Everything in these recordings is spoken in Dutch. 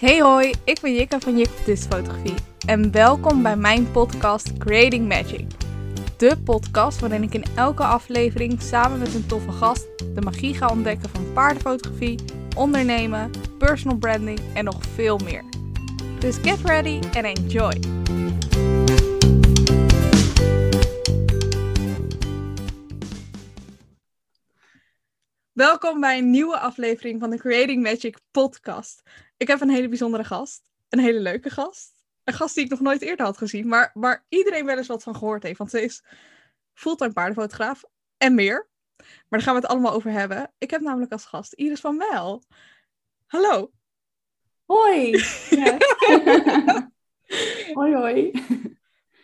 Hey hoi, ik ben Jikka van Jik Fotografie en welkom bij mijn podcast Creating Magic. De podcast waarin ik in elke aflevering samen met een toffe gast de magie ga ontdekken van paardenfotografie, ondernemen, personal branding en nog veel meer. Dus get ready and enjoy! Welkom bij een nieuwe aflevering van de Creating Magic podcast. Ik heb een hele bijzondere gast. Een hele leuke gast. Een gast die ik nog nooit eerder had gezien, maar waar iedereen wel eens wat van gehoord heeft. Want ze is fulltime paardenfotograaf en meer. Maar daar gaan we het allemaal over hebben. Ik heb namelijk als gast Iris van Wel. Hallo. Hoi. Ja. hoi, hoi.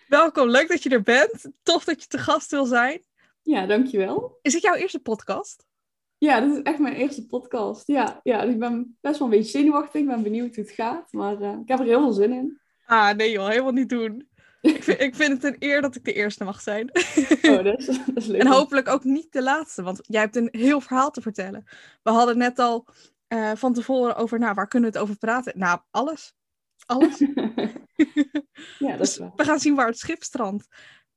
Welkom, leuk dat je er bent. Tof dat je te gast wil zijn. Ja, dankjewel. Is het jouw eerste podcast? Ja, dit is echt mijn eerste podcast. Ja, ja dus ik ben best wel een beetje zenuwachtig. Ik ben benieuwd hoe het gaat. Maar uh, ik heb er heel veel zin in. Ah, nee joh, helemaal niet doen. ik, vind, ik vind het een eer dat ik de eerste mag zijn. oh, dat is, dat is leuk. En hopelijk ook niet de laatste, want jij hebt een heel verhaal te vertellen. We hadden net al uh, van tevoren over, nou, waar kunnen we het over praten? Nou, alles. Alles. ja, dat is dus we gaan zien waar het schip strandt.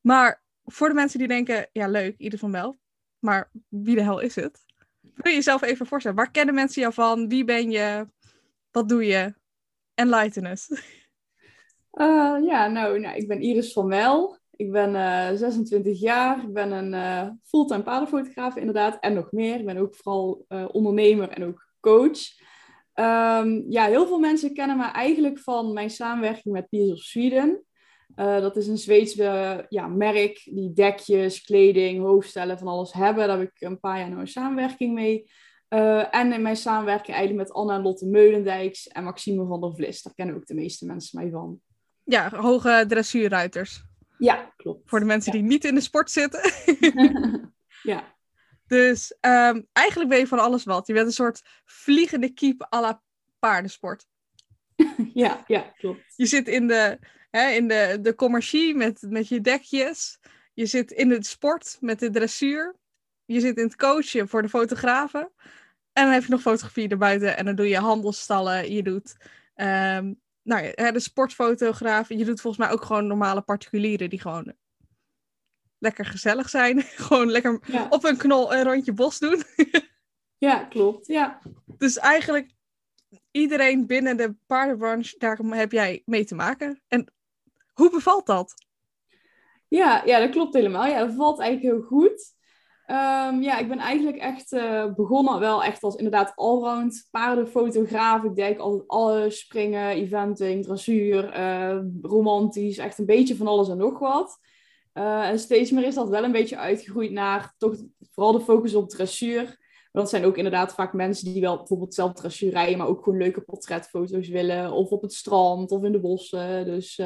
Maar voor de mensen die denken, ja leuk, ieder van wel. Maar wie de hel is het? Wil je jezelf even voorstellen? Waar kennen mensen jou van? Wie ben je? Wat doe je? Enlighten us. Uh, ja, nou, nou, ik ben Iris van Wel. Ik ben uh, 26 jaar. Ik ben een uh, fulltime paardenfotograaf inderdaad. En nog meer. Ik ben ook vooral ondernemer en ook coach. Um, ja, heel veel mensen kennen me eigenlijk van mijn samenwerking met Piers of Sweden. Uh, dat is een Zweedse ja, merk die dekjes, kleding, hoofdstellen, van alles hebben. Daar heb ik een paar jaar nou een samenwerking mee. Uh, en in mijn samenwerking eigenlijk met Anna en Lotte Meulendijks en Maxime van der Vlis. Daar kennen ook de meeste mensen mij van. Ja, hoge dressuurruiters. Ja, klopt. Voor de mensen ja. die niet in de sport zitten. ja. Dus um, eigenlijk ben je van alles wat. Je bent een soort vliegende kiep à la paardensport. ja, ja, klopt. Je zit in de, hè, in de, de commercie met, met je dekjes. Je zit in de sport met de dressuur. Je zit in het coachen voor de fotografen. En dan heb je nog fotografie erbuiten. En dan doe je handelstallen. Je doet um, nou ja, de sportfotograaf. Je doet volgens mij ook gewoon normale particulieren die gewoon lekker gezellig zijn. gewoon lekker ja. op een knol een rondje bos doen. ja, klopt. Ja. Dus eigenlijk iedereen binnen de paardenbranche, daar heb jij mee te maken. En hoe bevalt dat? Ja, ja dat klopt helemaal. Ja, dat valt eigenlijk heel goed. Um, ja, ik ben eigenlijk echt uh, begonnen wel echt als inderdaad allround paardenfotograaf. Ik deed altijd alles, springen, eventing, dressuur, uh, romantisch, echt een beetje van alles en nog wat. Uh, en steeds meer is dat wel een beetje uitgegroeid naar toch vooral de focus op dressuur. Want dat zijn ook inderdaad vaak mensen die wel bijvoorbeeld zelf dressuur rijden, maar ook gewoon leuke portretfoto's willen. Of op het strand of in de bossen. Dus,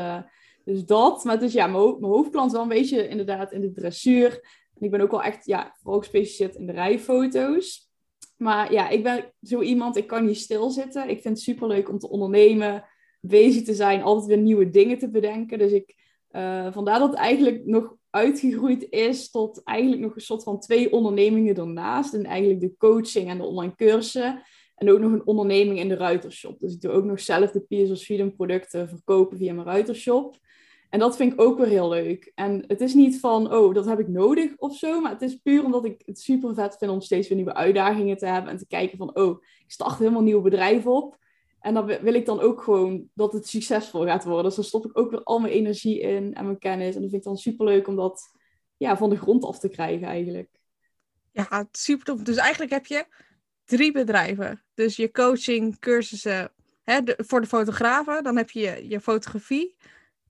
dus dat. Maar dus ja, mijn, ho mijn hoofdklant wel een beetje inderdaad in de dressuur. En ik ben ook wel echt, ja, vooral gespecialiseerd in de rijfoto's. Maar ja, ik ben zo iemand, ik kan niet stilzitten. Ik vind het superleuk om te ondernemen, bezig te zijn, altijd weer nieuwe dingen te bedenken. Dus ik, uh, vandaar dat het eigenlijk nog uitgegroeid is tot eigenlijk nog een soort van twee ondernemingen ernaast. En eigenlijk de coaching en de online cursussen. En ook nog een onderneming in de ruitershop. Dus ik doe ook nog zelf de Piers Sweden producten verkopen via mijn ruitershop. En dat vind ik ook weer heel leuk. En het is niet van, oh, dat heb ik nodig of zo. Maar het is puur omdat ik het super vet vind om steeds weer nieuwe uitdagingen te hebben. En te kijken van, oh, ik start helemaal nieuw bedrijf op. En dan wil ik dan ook gewoon dat het succesvol gaat worden. Dus dan stop ik ook weer al mijn energie in en mijn kennis. En dat vind ik dan super leuk om dat ja, van de grond af te krijgen eigenlijk. Ja, super tof. Dus eigenlijk heb je drie bedrijven. Dus je coaching, cursussen hè, voor de fotografen. Dan heb je, je fotografie.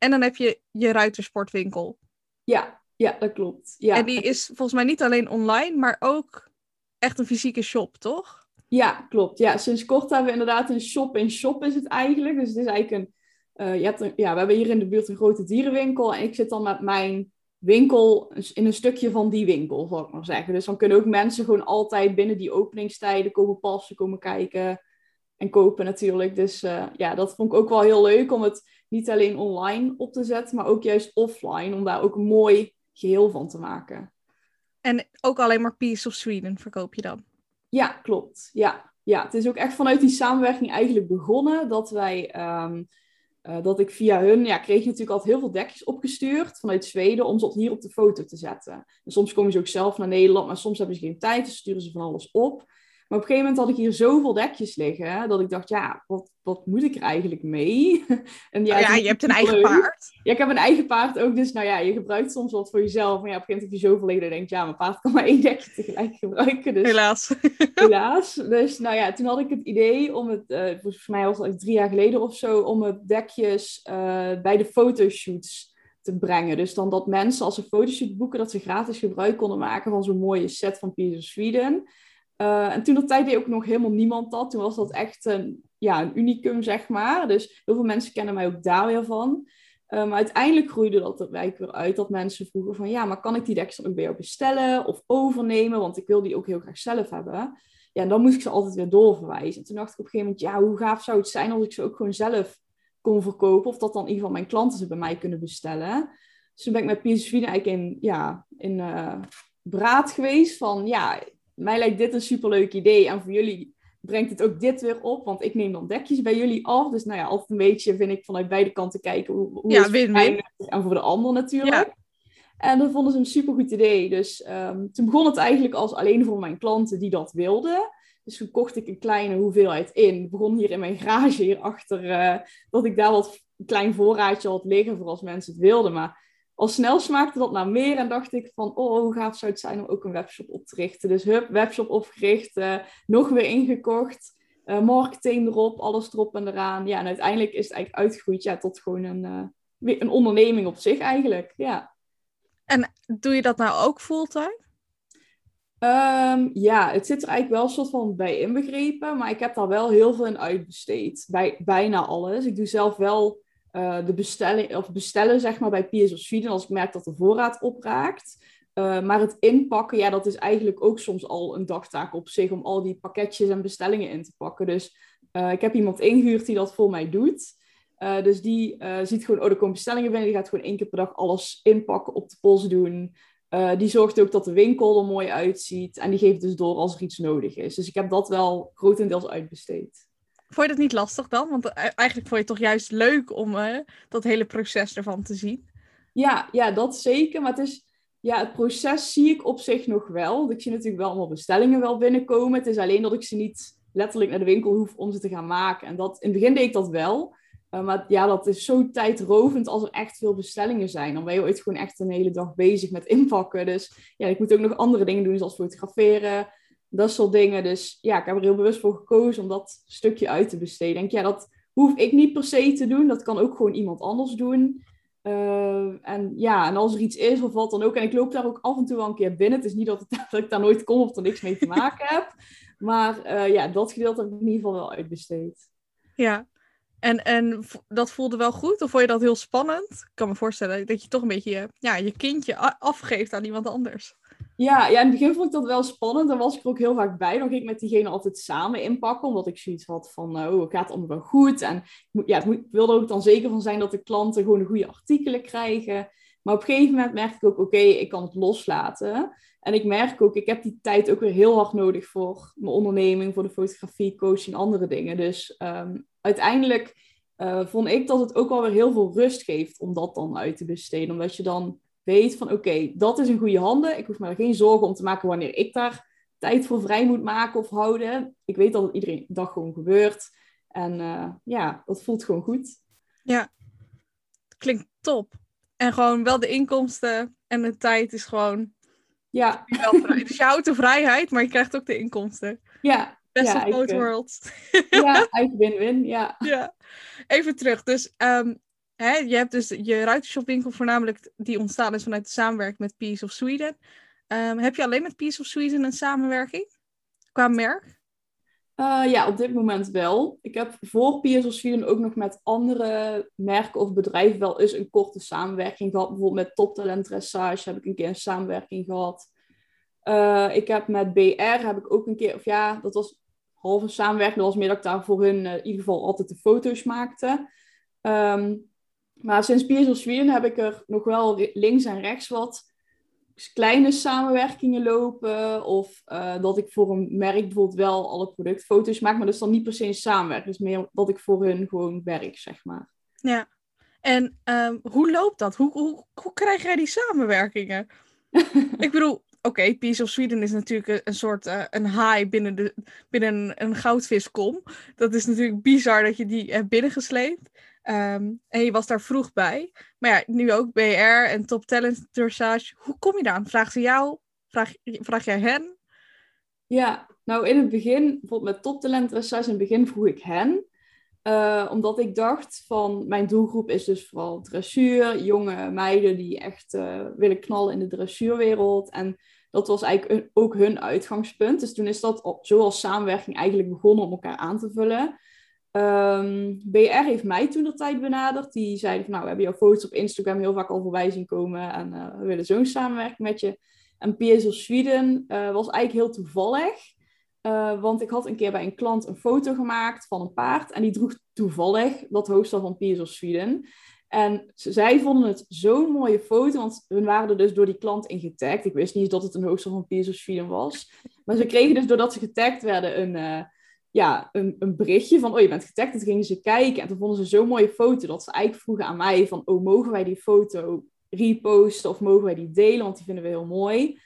En dan heb je je ruitersportwinkel. Ja, ja dat klopt. Ja. En die is volgens mij niet alleen online, maar ook echt een fysieke shop, toch? Ja, klopt. Ja, sinds kort hebben we inderdaad een shop-in-shop is het eigenlijk. Dus het is eigenlijk een... Uh, je hebt een ja, we hebben hier in de buurt een grote dierenwinkel. En ik zit dan met mijn winkel in een stukje van die winkel, zal ik maar zeggen. Dus dan kunnen ook mensen gewoon altijd binnen die openingstijden komen passen, komen kijken en kopen natuurlijk. Dus uh, ja, dat vond ik ook wel heel leuk om het niet alleen online op te zetten, maar ook juist offline, om daar ook een mooi geheel van te maken. En ook alleen maar Piece of Sweden verkoop je dan? Ja, klopt. Ja. ja, het is ook echt vanuit die samenwerking eigenlijk begonnen dat wij, ehm, eh, dat ik via hun, ja, kreeg natuurlijk altijd heel veel dekjes opgestuurd vanuit Zweden om ze hier op de foto te zetten. En soms komen ze ook zelf naar Nederland, maar soms hebben ze geen tijd, dus sturen ze van alles op. Maar op een gegeven moment had ik hier zoveel dekjes liggen, dat ik dacht, ja, wat, wat moet ik er eigenlijk mee? en ja, oh ja je hebt een eigen paard. Ja, ik heb een eigen paard ook, dus nou ja, je gebruikt soms wat voor jezelf. Maar ja, op een gegeven moment heb je zoveel liggen, denk je, ja, mijn paard kan maar één dekje tegelijk gebruiken. Dus, helaas. helaas. Dus nou ja, toen had ik het idee om het, uh, volgens mij was het drie jaar geleden of zo, om het dekjes uh, bij de fotoshoots te brengen. Dus dan dat mensen als ze fotoshoot boeken, dat ze gratis gebruik konden maken van zo'n mooie set van of Sweden. Uh, en toen dat tijd deed ook nog helemaal niemand dat. Toen was dat echt een, ja, een unicum, zeg maar. Dus heel veel mensen kennen mij ook daar weer van. Uh, maar uiteindelijk groeide dat er weer uit dat mensen vroegen van... ja, maar kan ik die dan ook bij jou bestellen of overnemen? Want ik wil die ook heel graag zelf hebben. Ja, en dan moest ik ze altijd weer doorverwijzen. En toen dacht ik op een gegeven moment... ja, hoe gaaf zou het zijn als ik ze ook gewoon zelf kon verkopen? Of dat dan in ieder geval mijn klanten ze bij mij kunnen bestellen. Dus toen ben ik met PSV eigenlijk in, ja, in uh, beraad geweest van... ja, mij lijkt dit een superleuk idee. En voor jullie brengt het ook dit weer op. Want ik neem dan dekjes bij jullie af. Dus nou ja, altijd een beetje vind ik vanuit beide kanten kijken. Hoe, hoe ja, win-win. En voor de ander natuurlijk. En dat vonden ze een supergoed idee. Dus um, toen begon het eigenlijk als alleen voor mijn klanten die dat wilden. Dus toen kocht ik een kleine hoeveelheid in. begon hier in mijn garage hierachter. Uh, dat ik daar wat een klein voorraadje had liggen voor als mensen het wilden. Maar al snel smaakte dat naar meer en dacht ik van, oh, hoe gaaf zou het zijn om ook een webshop op te richten. Dus hup, webshop opgericht, uh, nog weer ingekocht, uh, marketing erop, alles erop en eraan. Ja, en uiteindelijk is het eigenlijk uitgegroeid ja, tot gewoon een, uh, een onderneming op zich eigenlijk, ja. En doe je dat nou ook fulltime? Um, ja, het zit er eigenlijk wel een soort van bij inbegrepen, maar ik heb daar wel heel veel in uitbesteed. Bij bijna alles. Ik doe zelf wel uh, de bestelling, of bestellen zeg maar, bij PS of Sweden als ik merk dat de voorraad opraakt. Uh, maar het inpakken, ja, dat is eigenlijk ook soms al een dagtaak op zich om al die pakketjes en bestellingen in te pakken. Dus uh, ik heb iemand ingehuurd die dat voor mij doet. dus die ziet gewoon, oh, er komen bestellingen binnen. Die gaat gewoon één keer per dag alles inpakken, op de post doen. die zorgt ook dat de winkel er mooi uitziet. En die geeft dus door als er iets nodig is. Dus ik heb dat wel grotendeels uitbesteed. Vond je dat niet lastig dan? Want eh, eigenlijk vond je het toch juist leuk om uh, dat hele proces ervan te zien? Ja, ja, dat zeker. Maar het is, ja, het proces zie ik op zich nog wel. Ik zie natuurlijk wel allemaal bestellingen wel binnenkomen. Het is alleen dat ik ze niet letterlijk naar de winkel hoef om ze te gaan maken. En dat, in het begin deed ik dat wel. Uh, maar ja, dat is zo tijdrovend als er echt veel bestellingen zijn. Dan ben je ooit gewoon echt een hele dag bezig met inpakken. Dus ja, ik moet ook nog andere dingen doen, zoals fotograferen dat soort dingen. Dus ja, ik heb er heel bewust voor gekozen om dat stukje uit te besteden. Denk, ja, dat hoef ik niet per se te doen. Dat kan ook gewoon iemand anders doen. Uh, en ja, en als er iets is of wat dan ook. En ik loop daar ook af en toe wel een keer binnen. Het is niet dat, ik daar nooit kom of er niks mee te maken heb. Maar uh, ja, dat gedeelte heb ik in ieder geval wel uitbesteed. Ja, en, en dat voelde wel goed? Of vond je dat heel spannend? Ik kan me voorstellen dat je toch een beetje ja, je kindje afgeeft aan iemand anders. Ja, ja, in het begin vond ik dat wel spannend. Daar was ik er ook heel vaak bij. Dan ging ik met diegene altijd samen inpakken. Omdat ik zoiets had van, oh, het gaat allemaal wel goed. En ja, ik wilde ook dan zeker van zijn dat de klanten gewoon de goede artikelen krijgen. Maar op een gegeven moment merk ik ook, oké, ik kan het loslaten. En ik merk ook, ik heb die tijd ook weer heel hard nodig voor mijn onderneming, voor de fotografie, coaching, andere dingen. Dus um, uiteindelijk uh, vond ik dat het ook wel weer heel veel rust geeft om dat dan uit te besteden. Omdat je dan weet van oké, dat is in goede handen. Ik hoef me er geen zorgen om te maken wanneer ik daar tijd voor vrij moet maken of houden. Ik weet dat het iedere dag gewoon gebeurt. En uh, ja, dat voelt gewoon goed. Ja, klinkt top. En gewoon wel de inkomsten en de tijd is gewoon... Ja. Dus je houdt de vrijheid, maar je krijgt ook de inkomsten. Ja. Best ja, of both worlds. Ja, eigenlijk win-win, ja. ja. Even terug. Dus um, hè, je hebt dus je ruitenshopwinkel voornamelijk die ontstaan is vanuit de samenwerking met Peace of Sweden. Um, heb je alleen met Peace of Sweden een samenwerking qua merk? Uh, ja, op dit moment wel. Ik heb voor Peace of Sweden ook nog met andere merken of bedrijven wel eens een korte samenwerking gehad. Bijvoorbeeld met Top Talent Dressage heb ik een keer een samenwerking gehad. Uh, ik heb met BR heb ik ook een keer, of ja, dat was halve samenwerking. Dat was meer dat ik daar voor hun uh, in ieder geval altijd de foto's maakte. Um, maar sinds Piers of Sweden heb ik er nog wel links en rechts wat kleine samenwerkingen lopen. Of eh, dat ik voor een merk bijvoorbeeld wel alle productfoto's maak. Maar dat is dan niet per se een samenwerking. Dus meer dat ik voor hun gewoon werk, zeg maar. Ja. En ehm, hoe loopt dat? Hoe, hoe, hoe krijg jij die samenwerkingen? ik bedoel, oké, Peace of Sweden is natuurlijk een, soort uh, een haai binnen, de, binnen een, een, goudviskom. Dat is natuurlijk bizar dat je die hebt binnengesleept. Ehm, en je was daar vroeg bij. Maar ja, nu ook BR en Top Talent Dressage. Hoe kom je daar Vraag ze jou? Vraag, vraag jij hen? Ja, nou in het begin, bijvoorbeeld met Top Talent Dressage, in het begin vroeg ik hen. Uh, omdat ik dacht van, mijn doelgroep is dus vooral dressuur. Jonge meiden die echt uh, willen knallen in de dressuurwereld. En dat was eigenlijk ook hun uitgangspunt. Dus toen is dat zo als samenwerking eigenlijk begonnen om elkaar aan te vullen. Um, BR heeft mij toen de tijd benaderd. Die zeiden van nou, we hebben jouw foto's op Instagram heel vaak al voorbij zien komen. En uh, we willen zo'n samenwerking met je. En PSL Sweden uh, was eigenlijk heel toevallig. Uh, want ik had een keer bij een klant een foto gemaakt van een paard. En die droeg toevallig dat hoofdstel van PSL Sweden. En zij vonden het zo'n mooie foto, want hun waren er dus door die klant in getagd. Ik wist niet dat het een hoofdstel van PSL Sweden was. Maar ze kregen dus doordat ze getagd werden een ja, een, een berichtje van, oh je bent getagd. En toen gingen ze kijken en toen vonden ze zo'n mooie foto dat ze eigenlijk vroegen aan mij van, oh mogen wij die foto reposten of mogen wij die delen, want die vinden we heel mooi.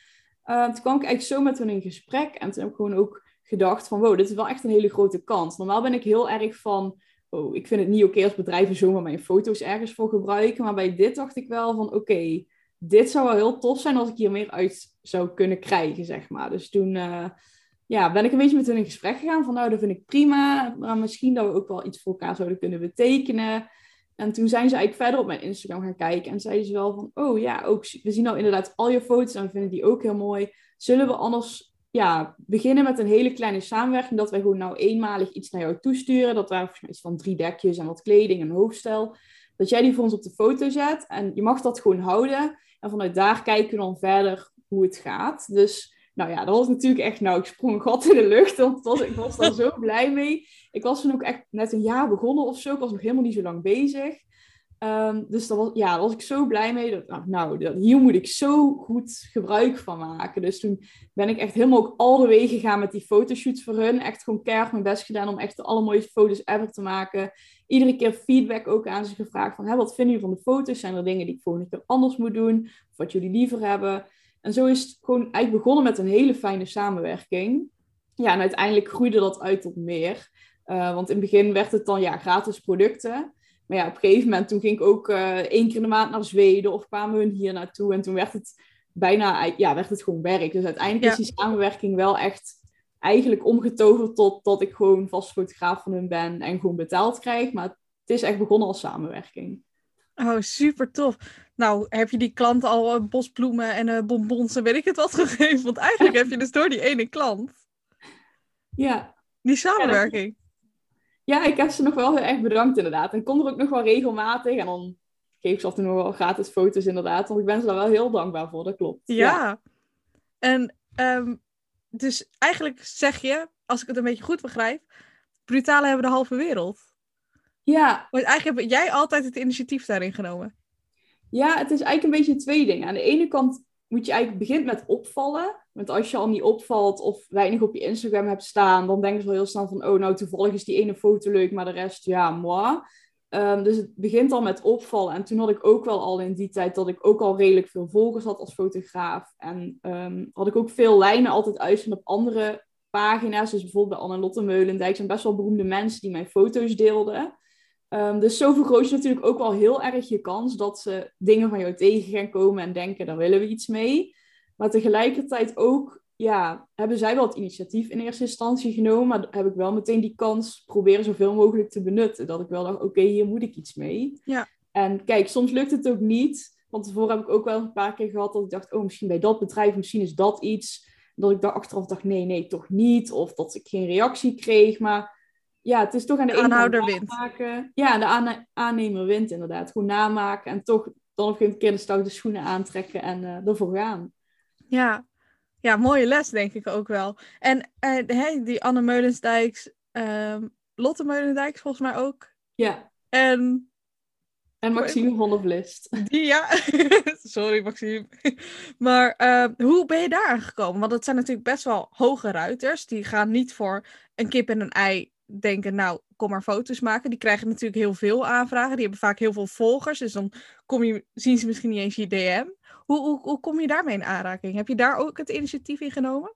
Uh, toen kwam ik eigenlijk zo met hun in gesprek en toen heb ik gewoon ook gedacht van, wow, dit is wel echt een hele grote kans. Normaal ben ik heel erg van, oh, ik vind het niet oké als bedrijven zomaar mijn foto's ergens voor gebruiken, maar bij dit dacht ik wel van, oké, dit zou wel heel tof zijn als ik hier meer uit zou kunnen krijgen, zeg maar. Dus toen... Uh, ja, ben ik een beetje met hun in gesprek gegaan van nou, dat vind ik prima, maar misschien dat we ook wel iets voor elkaar zouden kunnen betekenen. En toen zijn ze eigenlijk verder op mijn Instagram gaan kijken en zeiden ze wel van, oh ja, ook, we zien nou inderdaad al je foto's en we vinden die ook heel mooi. Zullen we anders ja, beginnen met een hele kleine samenwerking, dat wij gewoon nou eenmalig iets naar jou toesturen. Dat waren iets van drie dekjes en wat kleding en hoofdstel. Dat jij die voor ons op de foto zet en je mag dat gewoon houden. En vanuit daar kijken we dan verder hoe het gaat. Dus nou ja, dat was natuurlijk echt, nou, ik sprong een gat in de lucht, want was, ik was daar zo blij mee. Ik was toen ook echt net een jaar begonnen of zo, ik was nog helemaal niet zo lang bezig. Um, dus dat was, ja, daar was ik zo blij mee. Dat, nou, nou dat, hier moet ik zo goed gebruik van maken. Dus toen ben ik echt helemaal ook al de wegen gegaan met die fotoshoots voor hun. Echt gewoon keihard mijn best gedaan om echt de allermooiste foto's ever te maken. Iedere keer feedback ook aan ze gevraagd van, Hé, wat vinden jullie van de foto's? Zijn er dingen die ik volgende keer anders moet doen? Of wat jullie liever hebben? En zo is het gewoon eigenlijk begonnen met een hele fijne samenwerking. Ja, en uiteindelijk groeide dat uit tot meer. Uh, want in het begin werd het dan ja, gratis producten. Maar ja, op een gegeven moment toen ging ik ook uh, één keer in de maand naar Zweden of kwamen hun hier naartoe. En toen werd het bijna, ja, werd het gewoon werk. Dus uiteindelijk is die samenwerking wel echt eigenlijk omgetoverd tot dat ik gewoon vast fotograaf van hun ben en gewoon betaald krijg. Maar het is echt begonnen als samenwerking. Oh, super tof. Nou, heb je die klant al uh, bosbloemen en uh, bonbons en weet ik het wat gegeven? Want eigenlijk heb je dus door die ene klant. Ja. Die samenwerking. Ja, ik heb ze nog wel heel erg bedankt inderdaad. En kom er ook nog wel regelmatig. En dan geef ik ze altijd nog wel gratis foto's inderdaad. Want ik ben ze daar wel heel dankbaar voor, dat klopt. Ja. En um, dus eigenlijk zeg je, als ik het een beetje goed begrijp, brutalen hebben de halve wereld. Ja. Want eigenlijk heb jij altijd het initiatief daarin genomen. Ja, het is eigenlijk een beetje twee dingen. Aan de ene kant moet je eigenlijk beginnen met opvallen. Want als je al niet opvalt of weinig op je Instagram hebt staan, dan denken ze wel heel snel van, oh nou toevallig is die ene foto leuk, maar de rest, ja, moi. Um, dus het begint al met opvallen. En toen had ik ook wel al in die tijd dat ik ook al redelijk veel volgers had als fotograaf. En um, had ik ook veel lijnen altijd uitstaan op andere pagina's. Dus bijvoorbeeld bij Anne-Lotte Meulendijk zijn best wel beroemde mensen die mijn foto's deelden. Um, dus zo vergroot je natuurlijk ook wel heel erg je kans dat ze dingen van jou tegen gaan komen en denken, daar willen we iets mee. Maar tegelijkertijd ook, ja, hebben zij wel het initiatief in eerste instantie genomen, maar heb ik wel meteen die kans proberen zoveel mogelijk te benutten. Dat ik wel dacht, oké, hier moet ik iets mee. Ja. En kijk, soms lukt het ook niet. Want tevoren heb ik ook wel een paar keer gehad dat ik dacht, oh, misschien bij dat bedrijf, misschien is dat iets. Dat ik daar achteraf dacht, nee, nee, toch niet. Of dat ik geen reactie kreeg. Maar ja, het is toch aan de, de aanhouder wint. Ja, de aannemer wint inderdaad. Goed namaken en toch dan nog een keer de stoute schoenen aantrekken en uh, ervoor gaan. Ja. ja, mooie les denk ik ook wel. En hey, die Anne Meulensdijks, um, Lotte Meulendijks volgens mij ook. Ja. En En Maxime van der Vlist. Die, ja. Sorry, Maxime. Maar uh, hoe ben je daar aangekomen? Want het zijn natuurlijk best wel hoge ruiters. Die gaan niet voor een kip en een ei denken, nou, kom maar foto's maken. Die krijgen natuurlijk heel veel aanvragen. Die hebben vaak heel veel volgers. Dus dan kom je, zien ze misschien niet eens je DM. Hoe, hoe, hoe kom je daarmee in aanraking? Heb je daar ook het initiatief in genomen?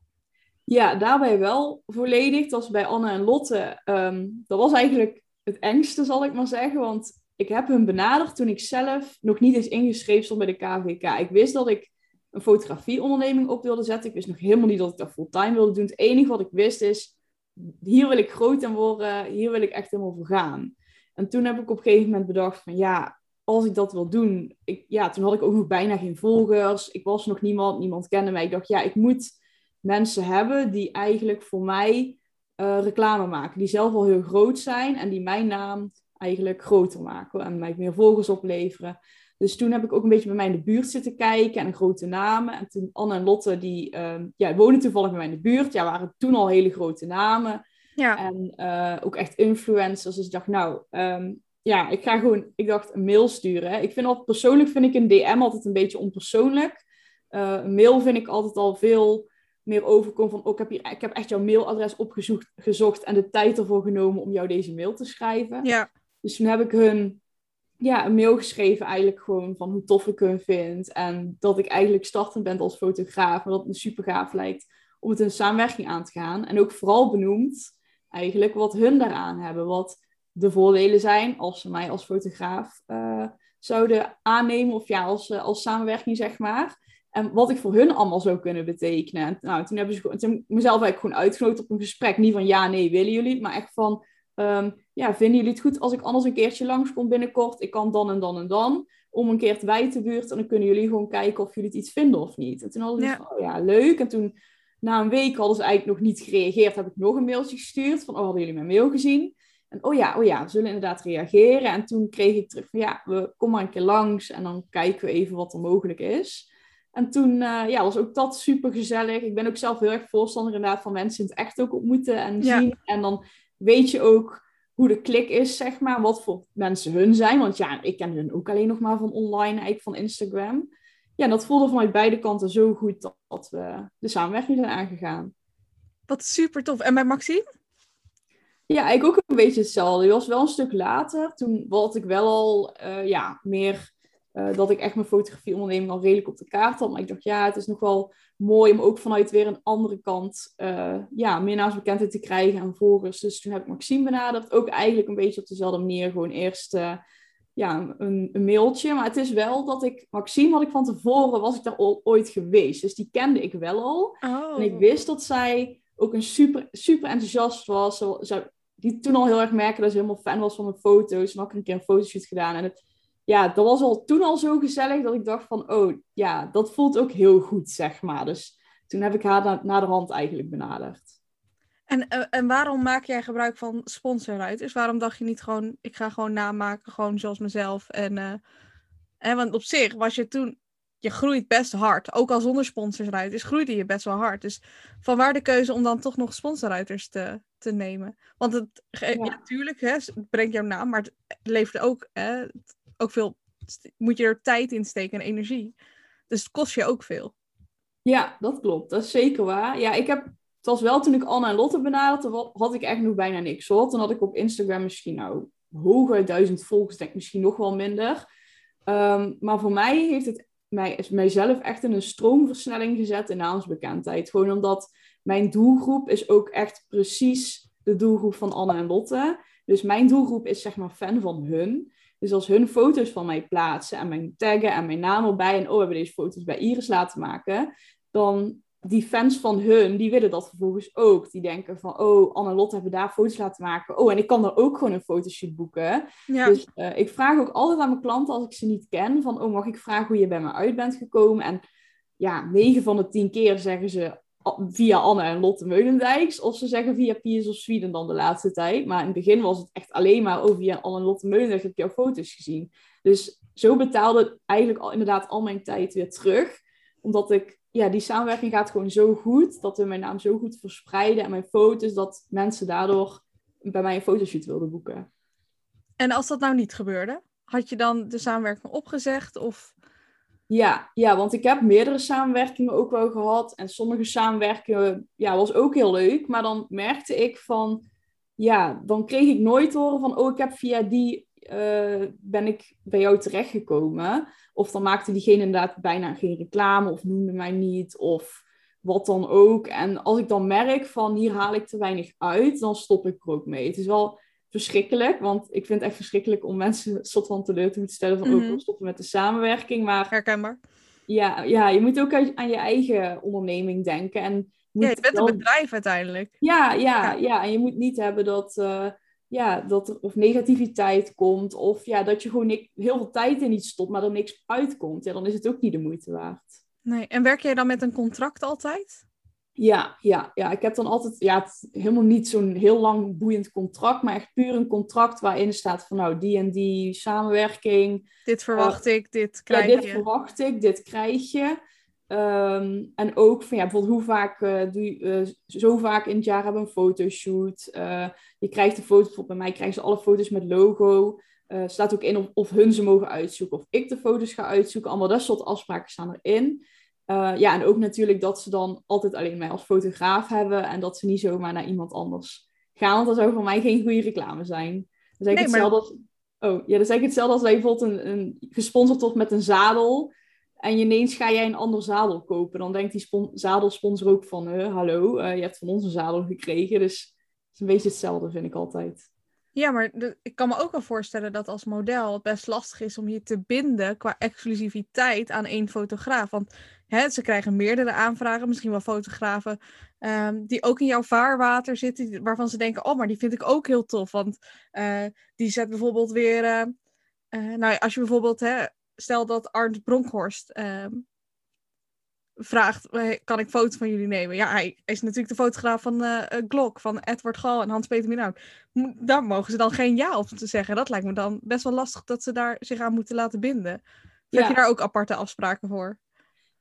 Ja, daarbij wel volledig. Dat was bij Anne en Lotte. Um, dat was eigenlijk het engste, zal ik maar zeggen. Want ik heb hun benaderd toen ik zelf nog niet eens ingeschreven stond bij de KVK. Ik wist dat ik een fotografieonderneming op wilde zetten. Ik wist nog helemaal niet dat ik dat fulltime wilde doen. Het enige wat ik wist is, hier wil ik groot in worden. Hier wil ik echt helemaal voor gaan. En toen heb ik op een gegeven moment bedacht van ja, als ik dat wil doen. Ik, ja, toen had ik ook nog bijna geen volgers. Ik was nog niemand, niemand kende mij. Ik dacht ja, ik moet mensen hebben die eigenlijk voor mij uh, reclame maken. Die zelf al heel groot zijn en die mijn naam eigenlijk groter maken en mij meer volgers opleveren. Dus toen heb ik ook een beetje bij mij in de buurt zitten kijken en grote namen. En toen Anne en Lotte, die uh, ja, wonen toevallig bij mij in de buurt. Ja, waren toen al hele grote namen. Ja. En uh, ook echt influencers. Dus ik dacht, nou, um, ja, ik ga gewoon, ik dacht, een mail sturen. Ik vind al, persoonlijk vind ik een DM altijd een beetje onpersoonlijk. Uh, een mail vind ik altijd al veel meer overkomen van, oh, ik, heb hier, ik heb echt jouw mailadres opgezocht gezocht en de tijd ervoor genomen om jou deze mail te schrijven. Ja. Dus toen heb ik hun ja, een mail geschreven eigenlijk gewoon van hoe tof ik hun vind. En dat ik eigenlijk startend ben als fotograaf. En dat het me super gaaf lijkt om het een samenwerking aan te gaan. En ook vooral benoemd eigenlijk wat hun daaraan hebben. Wat de voordelen zijn als ze mij als fotograaf uh, zouden aannemen. Of ja, als, uh, als samenwerking zeg maar. En wat ik voor hun allemaal zou kunnen betekenen. En, nou, toen hebben ze mezelf eigenlijk gewoon uitgenodigd op een gesprek. Niet van ja, nee, willen jullie Maar echt van Um, ja, vinden jullie het goed als ik anders een keertje langskom binnenkort? Ik kan dan en dan en dan. Om een keer te buurt. En dan kunnen jullie gewoon kijken of jullie het iets vinden of niet. En toen hadden ze ja. van, oh ja, leuk. En toen, na een week hadden ze eigenlijk nog niet gereageerd. Heb ik nog een mailtje gestuurd van, oh, hadden jullie mijn mail gezien? En oh ja, oh ja, we zullen inderdaad reageren. En toen kreeg ik terug van, ja, we komen maar een keer langs. En dan kijken we even wat er mogelijk is. En toen uh, ja, was ook dat super gezellig. Ik ben ook zelf heel erg voorstander inderdaad van mensen in het echt ook ontmoeten en zien. En dan weet je ook hoe de klik is, zeg maar, wat voor mensen hun zijn. Want ja, ik ken hun ook alleen nog maar van online, eigenlijk van Instagram. Ja, dat voelde vanuit beide kanten zo goed dat, dat we de samenwerking zijn aangegaan. Wat super tof. En bij Maxime? Ja, ik ook een beetje hetzelfde. Die was wel een stuk later. Toen was ik wel al uh, ja, meer uh, dat ik echt mijn fotografieonderneming al redelijk op de kaart had. Maar ik dacht, ja, het is nog wel mooi om ook vanuit weer een andere kant uh, ja, meer naamsbekendheid te krijgen en volgers. Dus toen heb ik Maxime benaderd. Ook eigenlijk een beetje op dezelfde manier. Gewoon eerst uh, ja, een, een, mailtje. Maar het is wel dat ik... Maxime had ik van tevoren, was ik daar al, ooit geweest. Dus die kende ik wel al. Oh. En ik wist dat zij ook een super, super enthousiast was. Ze, die toen al heel erg merkte dat ze helemaal fan was van mijn foto's. En had ik een keer een fotoshoot gedaan. En het ja, dat was al toen al zo gezellig dat ik dacht van, oh ja, dat voelt ook heel goed, zeg maar. Dus toen heb ik haar na, naar de hand eigenlijk benaderd. En, eh, en waarom maak jij gebruik van sponsorruiters? Waarom dacht je niet gewoon, ik ga gewoon namaken, gewoon zoals mezelf? En, uh, en want op zich was je toen, je groeit best hard. Ook al zonder sponsorruiters groeide je best wel hard. Dus vanwaar de keuze om dan toch nog sponsorruiters te, te nemen? Want het, ja. natuurlijk, hè, het brengt jouw naam, maar het levert ook, hè, ook veel, moet je er tijd in steken en energie. Dus het kost je ook veel. Ja, dat klopt. Dat is zeker waar. Ja, ik heb, het was wel toen ik Anna en Lotte benaderde, had ik echt nog bijna niks hoor. Toen had ik op Instagram misschien nou hooguit duizend volgers, denk ik misschien nog wel minder. Um, maar voor mij heeft het mij, mijzelf echt in een stroomversnelling gezet in naamsbekendheid. Gewoon omdat mijn doelgroep is ook echt precies de doelgroep van Anne en Lotte. Dus mijn doelgroep is zeg maar fan van hun. Dus als hun foto's van mij plaatsen en mijn taggen en mijn naam erbij en oh, we hebben deze foto's bij Iris laten maken, dan die fans van hun, die willen dat vervolgens ook. Die denken van, oh, Anne Lotte hebben daar foto's laten maken. Oh, en ik kan daar ook gewoon een fotoshoot boeken. Ja. Dus uh, ik vraag ook altijd aan mijn klanten, als ik ze niet ken, van, oh, mag ik vragen hoe je bij me uit bent gekomen? En ja, 9 van de 10 keer zeggen ze, via Anne en Lotte Meulendijks. Of ze zeggen via Piers of Sweden dan de laatste tijd. Maar in het begin was het echt alleen maar over via Anne en Lotte Meulendijks heb jouw foto's gezien. Dus zo betaalde eigenlijk al, inderdaad al mijn tijd weer terug. Omdat ik, ja, die samenwerking gaat gewoon zo goed. Dat we mijn naam zo goed verspreiden en mijn foto's. Dat mensen daardoor bij mij een fotoshoot wilden boeken. En als dat nou niet gebeurde? had je dan de samenwerking opgezegd? Of... Ja, ja, want ik heb meerdere samenwerkingen ook wel gehad. En sommige samenwerkingen ja, was ook heel leuk. Maar dan merkte ik van, ja, dan kreeg ik nooit horen van, oh, ik heb via die, uh, ben ik bij jou terechtgekomen. Of dan maakte diegene inderdaad bijna geen reclame of noemde mij niet of wat dan ook. En als ik dan merk van, hier haal ik te weinig uit, dan stop ik er ook mee. Het is wel verschrikkelijk. Want ik vind het echt verschrikkelijk om mensen soort van teleur te moeten stellen van ook mm stoppen met de samenwerking. Maar herkenbaar. Ja, ja, je moet ook aan je eigen onderneming denken. En ja, je bent een bedrijf uiteindelijk. Ja, ja, ja, En je moet niet hebben dat, uh, ja, dat er of negativiteit komt. Of ja, dat je gewoon heel veel tijd in iets stopt, maar er niks uitkomt. Ja, dan is het ook niet de moeite waard. Nee, en werk jij dan met een contract altijd? Ja, ja, ja, ik heb dan altijd, ja, het, helemaal niet zo'n heel lang boeiend contract, maar echt puur een contract waarin staat van nou, die en die samenwerking. Dit verwacht uh, ik, dit krijg ja, dit verwacht ik, dit krijg je. Um, en ook van ja, bijvoorbeeld hoe vaak uh, doe je, uh, zo vaak in het jaar hebben we een fotoshoot. je krijgt de foto's, bijvoorbeeld bij mij krijgen ze alle foto's met logo. Staat ook in of, of hun ze mogen uitzoeken of ik de foto's ga uitzoeken. Allemaal dat soort afspraken staan erin. Uh, ja, en ook natuurlijk dat ze dan altijd alleen mij als fotograaf hebben en dat ze niet zomaar naar iemand anders gaan. Want dat zou voor mij geen goede reclame zijn. Dan zeg ik nee, hetzelfde als, oh, ja, dan zeg ik hetzelfde als wij bijvoorbeeld een, een gesponsord wordt met een zadel. En ineens ga jij een ander zadel kopen. Dan denkt die spon zadelsponsor ook van, uh, hallo, uh, je hebt van ons een zadel gekregen. Dus het is een beetje hetzelfde, vind ik altijd. Ja, maar ik kan me ook wel voorstellen dat als model het best lastig is om je te binden qua exclusiviteit aan één fotograaf. Want hè, ze krijgen meerdere aanvragen, misschien wel fotografen um, die ook in jouw vaarwater zitten, waarvan ze denken, oh, maar die vind ik ook heel tof. Want uh, die zet bijvoorbeeld weer, uh, uh, nou als je bijvoorbeeld, hè, stel dat Arndt Bronkhorst um, vraagt, kan ik foto's van jullie nemen? Ja, hij is natuurlijk de fotograaf van uh, Glock, van Edward Gal en Hans-Peter Minhout. Daar mogen ze dan geen ja op te zeggen. Dat lijkt me dan best wel lastig dat ze daar zich aan moeten laten binden. Heb je daar ook aparte afspraken voor?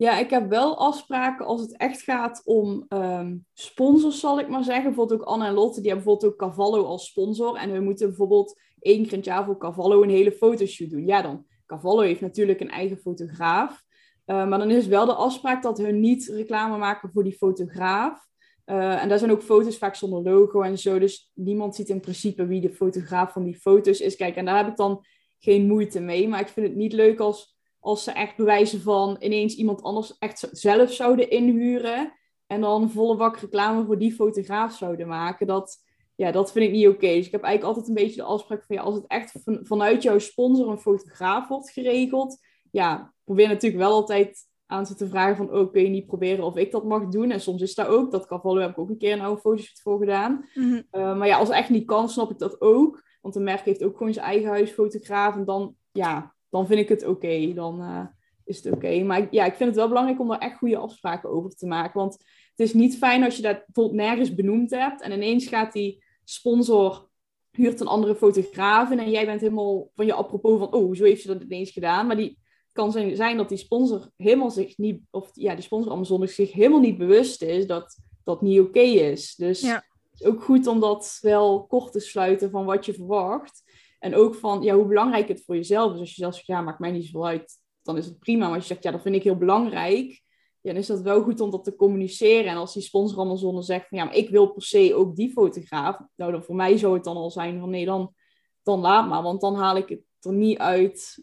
Ja, ik heb wel afspraken als het echt gaat om um, sponsors, zal ik maar zeggen. Bijvoorbeeld ook Anne en Lotte, die hebben bijvoorbeeld ook Cavallo als sponsor. En we moeten bijvoorbeeld één keer in jaar voor Cavallo een hele fotoshoot doen. Ja, dan, Cavallo heeft natuurlijk een eigen fotograaf. Uh, maar dan is wel de afspraak dat hun niet reclame maken voor die fotograaf. Uh, en daar zijn ook foto's vaak zonder logo en zo. Dus niemand ziet in principe wie de fotograaf van die foto's is. Kijk, en daar heb ik dan geen moeite mee. Maar ik vind het niet leuk als, als ze echt bewijzen van ineens iemand anders echt zelf zouden inhuren. En dan volle bak reclame voor die fotograaf zouden maken. Dat, ja, dat vind ik niet oké. Dus ik heb eigenlijk altijd een beetje de afspraak van ja, als het echt van, vanuit jouw sponsor een fotograaf wordt geregeld ja, probeer natuurlijk wel altijd aan ze te vragen van, oh, kun je niet proberen of ik dat mag doen? En soms is dat ook. Dat Cavallo heb ik ook een keer een oude fotoshoot voor gedaan. Mhm. Eh, maar ja, als het echt niet kan, snap ik dat ook. Want de merk heeft ook gewoon zijn eigen huisfotograaf. En dan, ja, dan vind ik het oké. Dan uh, is het oké. Maar ja, ik vind het wel belangrijk om daar echt goede afspraken over te maken. Want het is niet fijn als je dat bijvoorbeeld nergens benoemd hebt. En ineens gaat die sponsor huurt een andere fotograaf in en jij bent helemaal van je apropos van, oh, zo heeft ze dat ineens gedaan. Maar die kan zijn dat die sponsor helemaal zich niet, of ja, die sponsor Amazon zich helemaal niet bewust is dat dat niet oké is. Dus ja. het is ook goed om dat wel kort te sluiten van wat je verwacht. En ook van ja, hoe belangrijk het voor jezelf is. Als je zelf zegt, ja, maakt mij niet zoveel uit, dan is het prima. Maar als je zegt, ja, dat vind ik heel belangrijk, ja, dan is dat wel goed om dat te communiceren. En als die sponsor Amazon zegt van ja, maar ik wil per se ook die fotograaf. Nou, dan voor mij zou het dan al zijn van nee, dan, dan laat maar. Want dan haal ik het er niet uit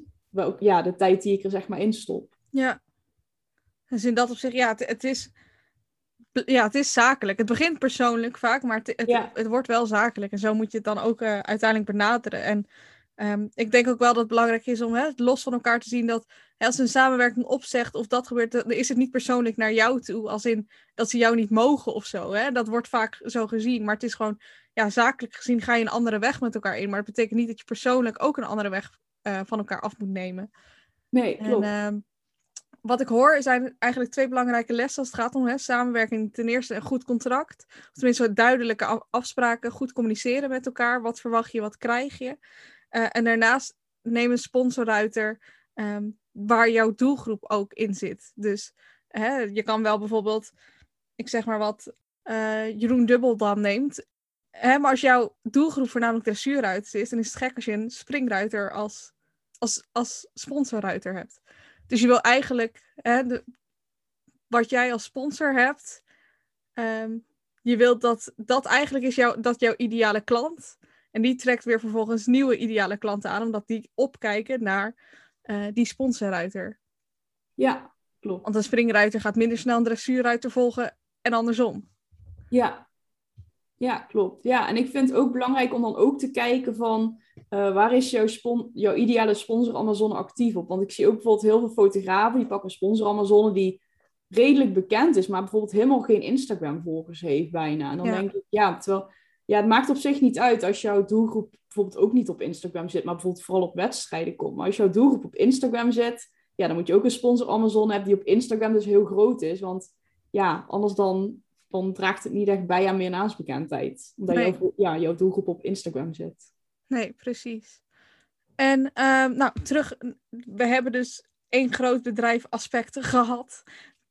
ja, de tijd die ik er zeg maar in stop. Ja. Dus in dat opzicht, ja, het, is, ja, het is zakelijk. Het begint persoonlijk vaak, maar het, het, het wordt wel zakelijk. En zo moet je het dan ook uh, uiteindelijk benaderen. En um, ik denk ook wel dat het belangrijk is om hè, los van elkaar te zien dat hè, als een samenwerking opzegt of dat gebeurt, dan is het niet persoonlijk naar jou toe. Als in dat ze jou niet mogen of zo. Hè? Dat wordt vaak zo gezien. Maar het is gewoon, ja, zakelijk gezien ga je een andere weg met elkaar in. Maar het betekent niet dat je persoonlijk ook een andere weg uh, van elkaar af moet nemen. Nee, klopt. En, uh, wat ik hoor zijn eigenlijk twee belangrijke lessen als het gaat om hè, samenwerking. Ten eerste een goed contract, of tenminste duidelijke afspraken, goed communiceren met elkaar. Wat verwacht je, wat krijg je? Uh, en daarnaast neem een sponsor uit er um, waar jouw doelgroep ook in zit. Dus hè, je kan wel bijvoorbeeld, ik zeg maar wat, uh, Jeroen Dubbel dan neemt. Hè, maar als jouw doelgroep voornamelijk dressuurruiters is, dan is het gek als je een springruiter als als, als sponsorruiter hebt. Dus je wil eigenlijk hè, de, wat jij als sponsor hebt, ehm, je wilt dat dat eigenlijk is jouw, dat jouw ideale klant. En die trekt weer vervolgens nieuwe ideale klanten aan, omdat die opkijken naar uh, die sponsorruiter. Ja, klopt. Want een springruiter gaat minder snel een dressuurruiter volgen en andersom. Ja, ja, klopt. Ja, en ik vind het ook belangrijk om dan ook te kijken van uh, waar is jouw, spon jouw ideale sponsor Amazon actief op? Want ik zie ook bijvoorbeeld heel veel fotografen die pakken sponsor Amazon die redelijk bekend is, maar bijvoorbeeld helemaal geen Instagram-volgers heeft bijna. En dan denk ik, ja, terwijl ja, het maakt op zich niet uit als jouw doelgroep bijvoorbeeld ook niet op Instagram zit, maar bijvoorbeeld vooral op wedstrijden komt. Maar als jouw doelgroep op Instagram zit, ja, dan moet je ook een sponsor Amazon hebben die op Instagram dus heel groot is. Want ja, anders dan, dan draagt het niet echt bij aan meer naamsbekendheid. Omdat nee. jouw, ja, jouw doelgroep op Instagram zit. Nee, precies. En ehm, nou, terug, we hebben dus één groot bedrijf aspecten gehad.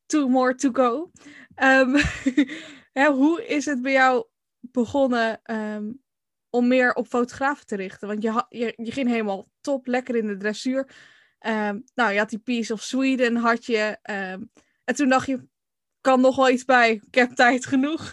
Two more to go. Um, hoe is het bij jou begonnen ehm, om meer op fotografen te richten? Want je, je, je ging helemaal top, lekker in de dressuur. nou, je had die Piece of Sweden, had je. en toen dacht je, kan nog wel iets bij. Ik heb tijd genoeg.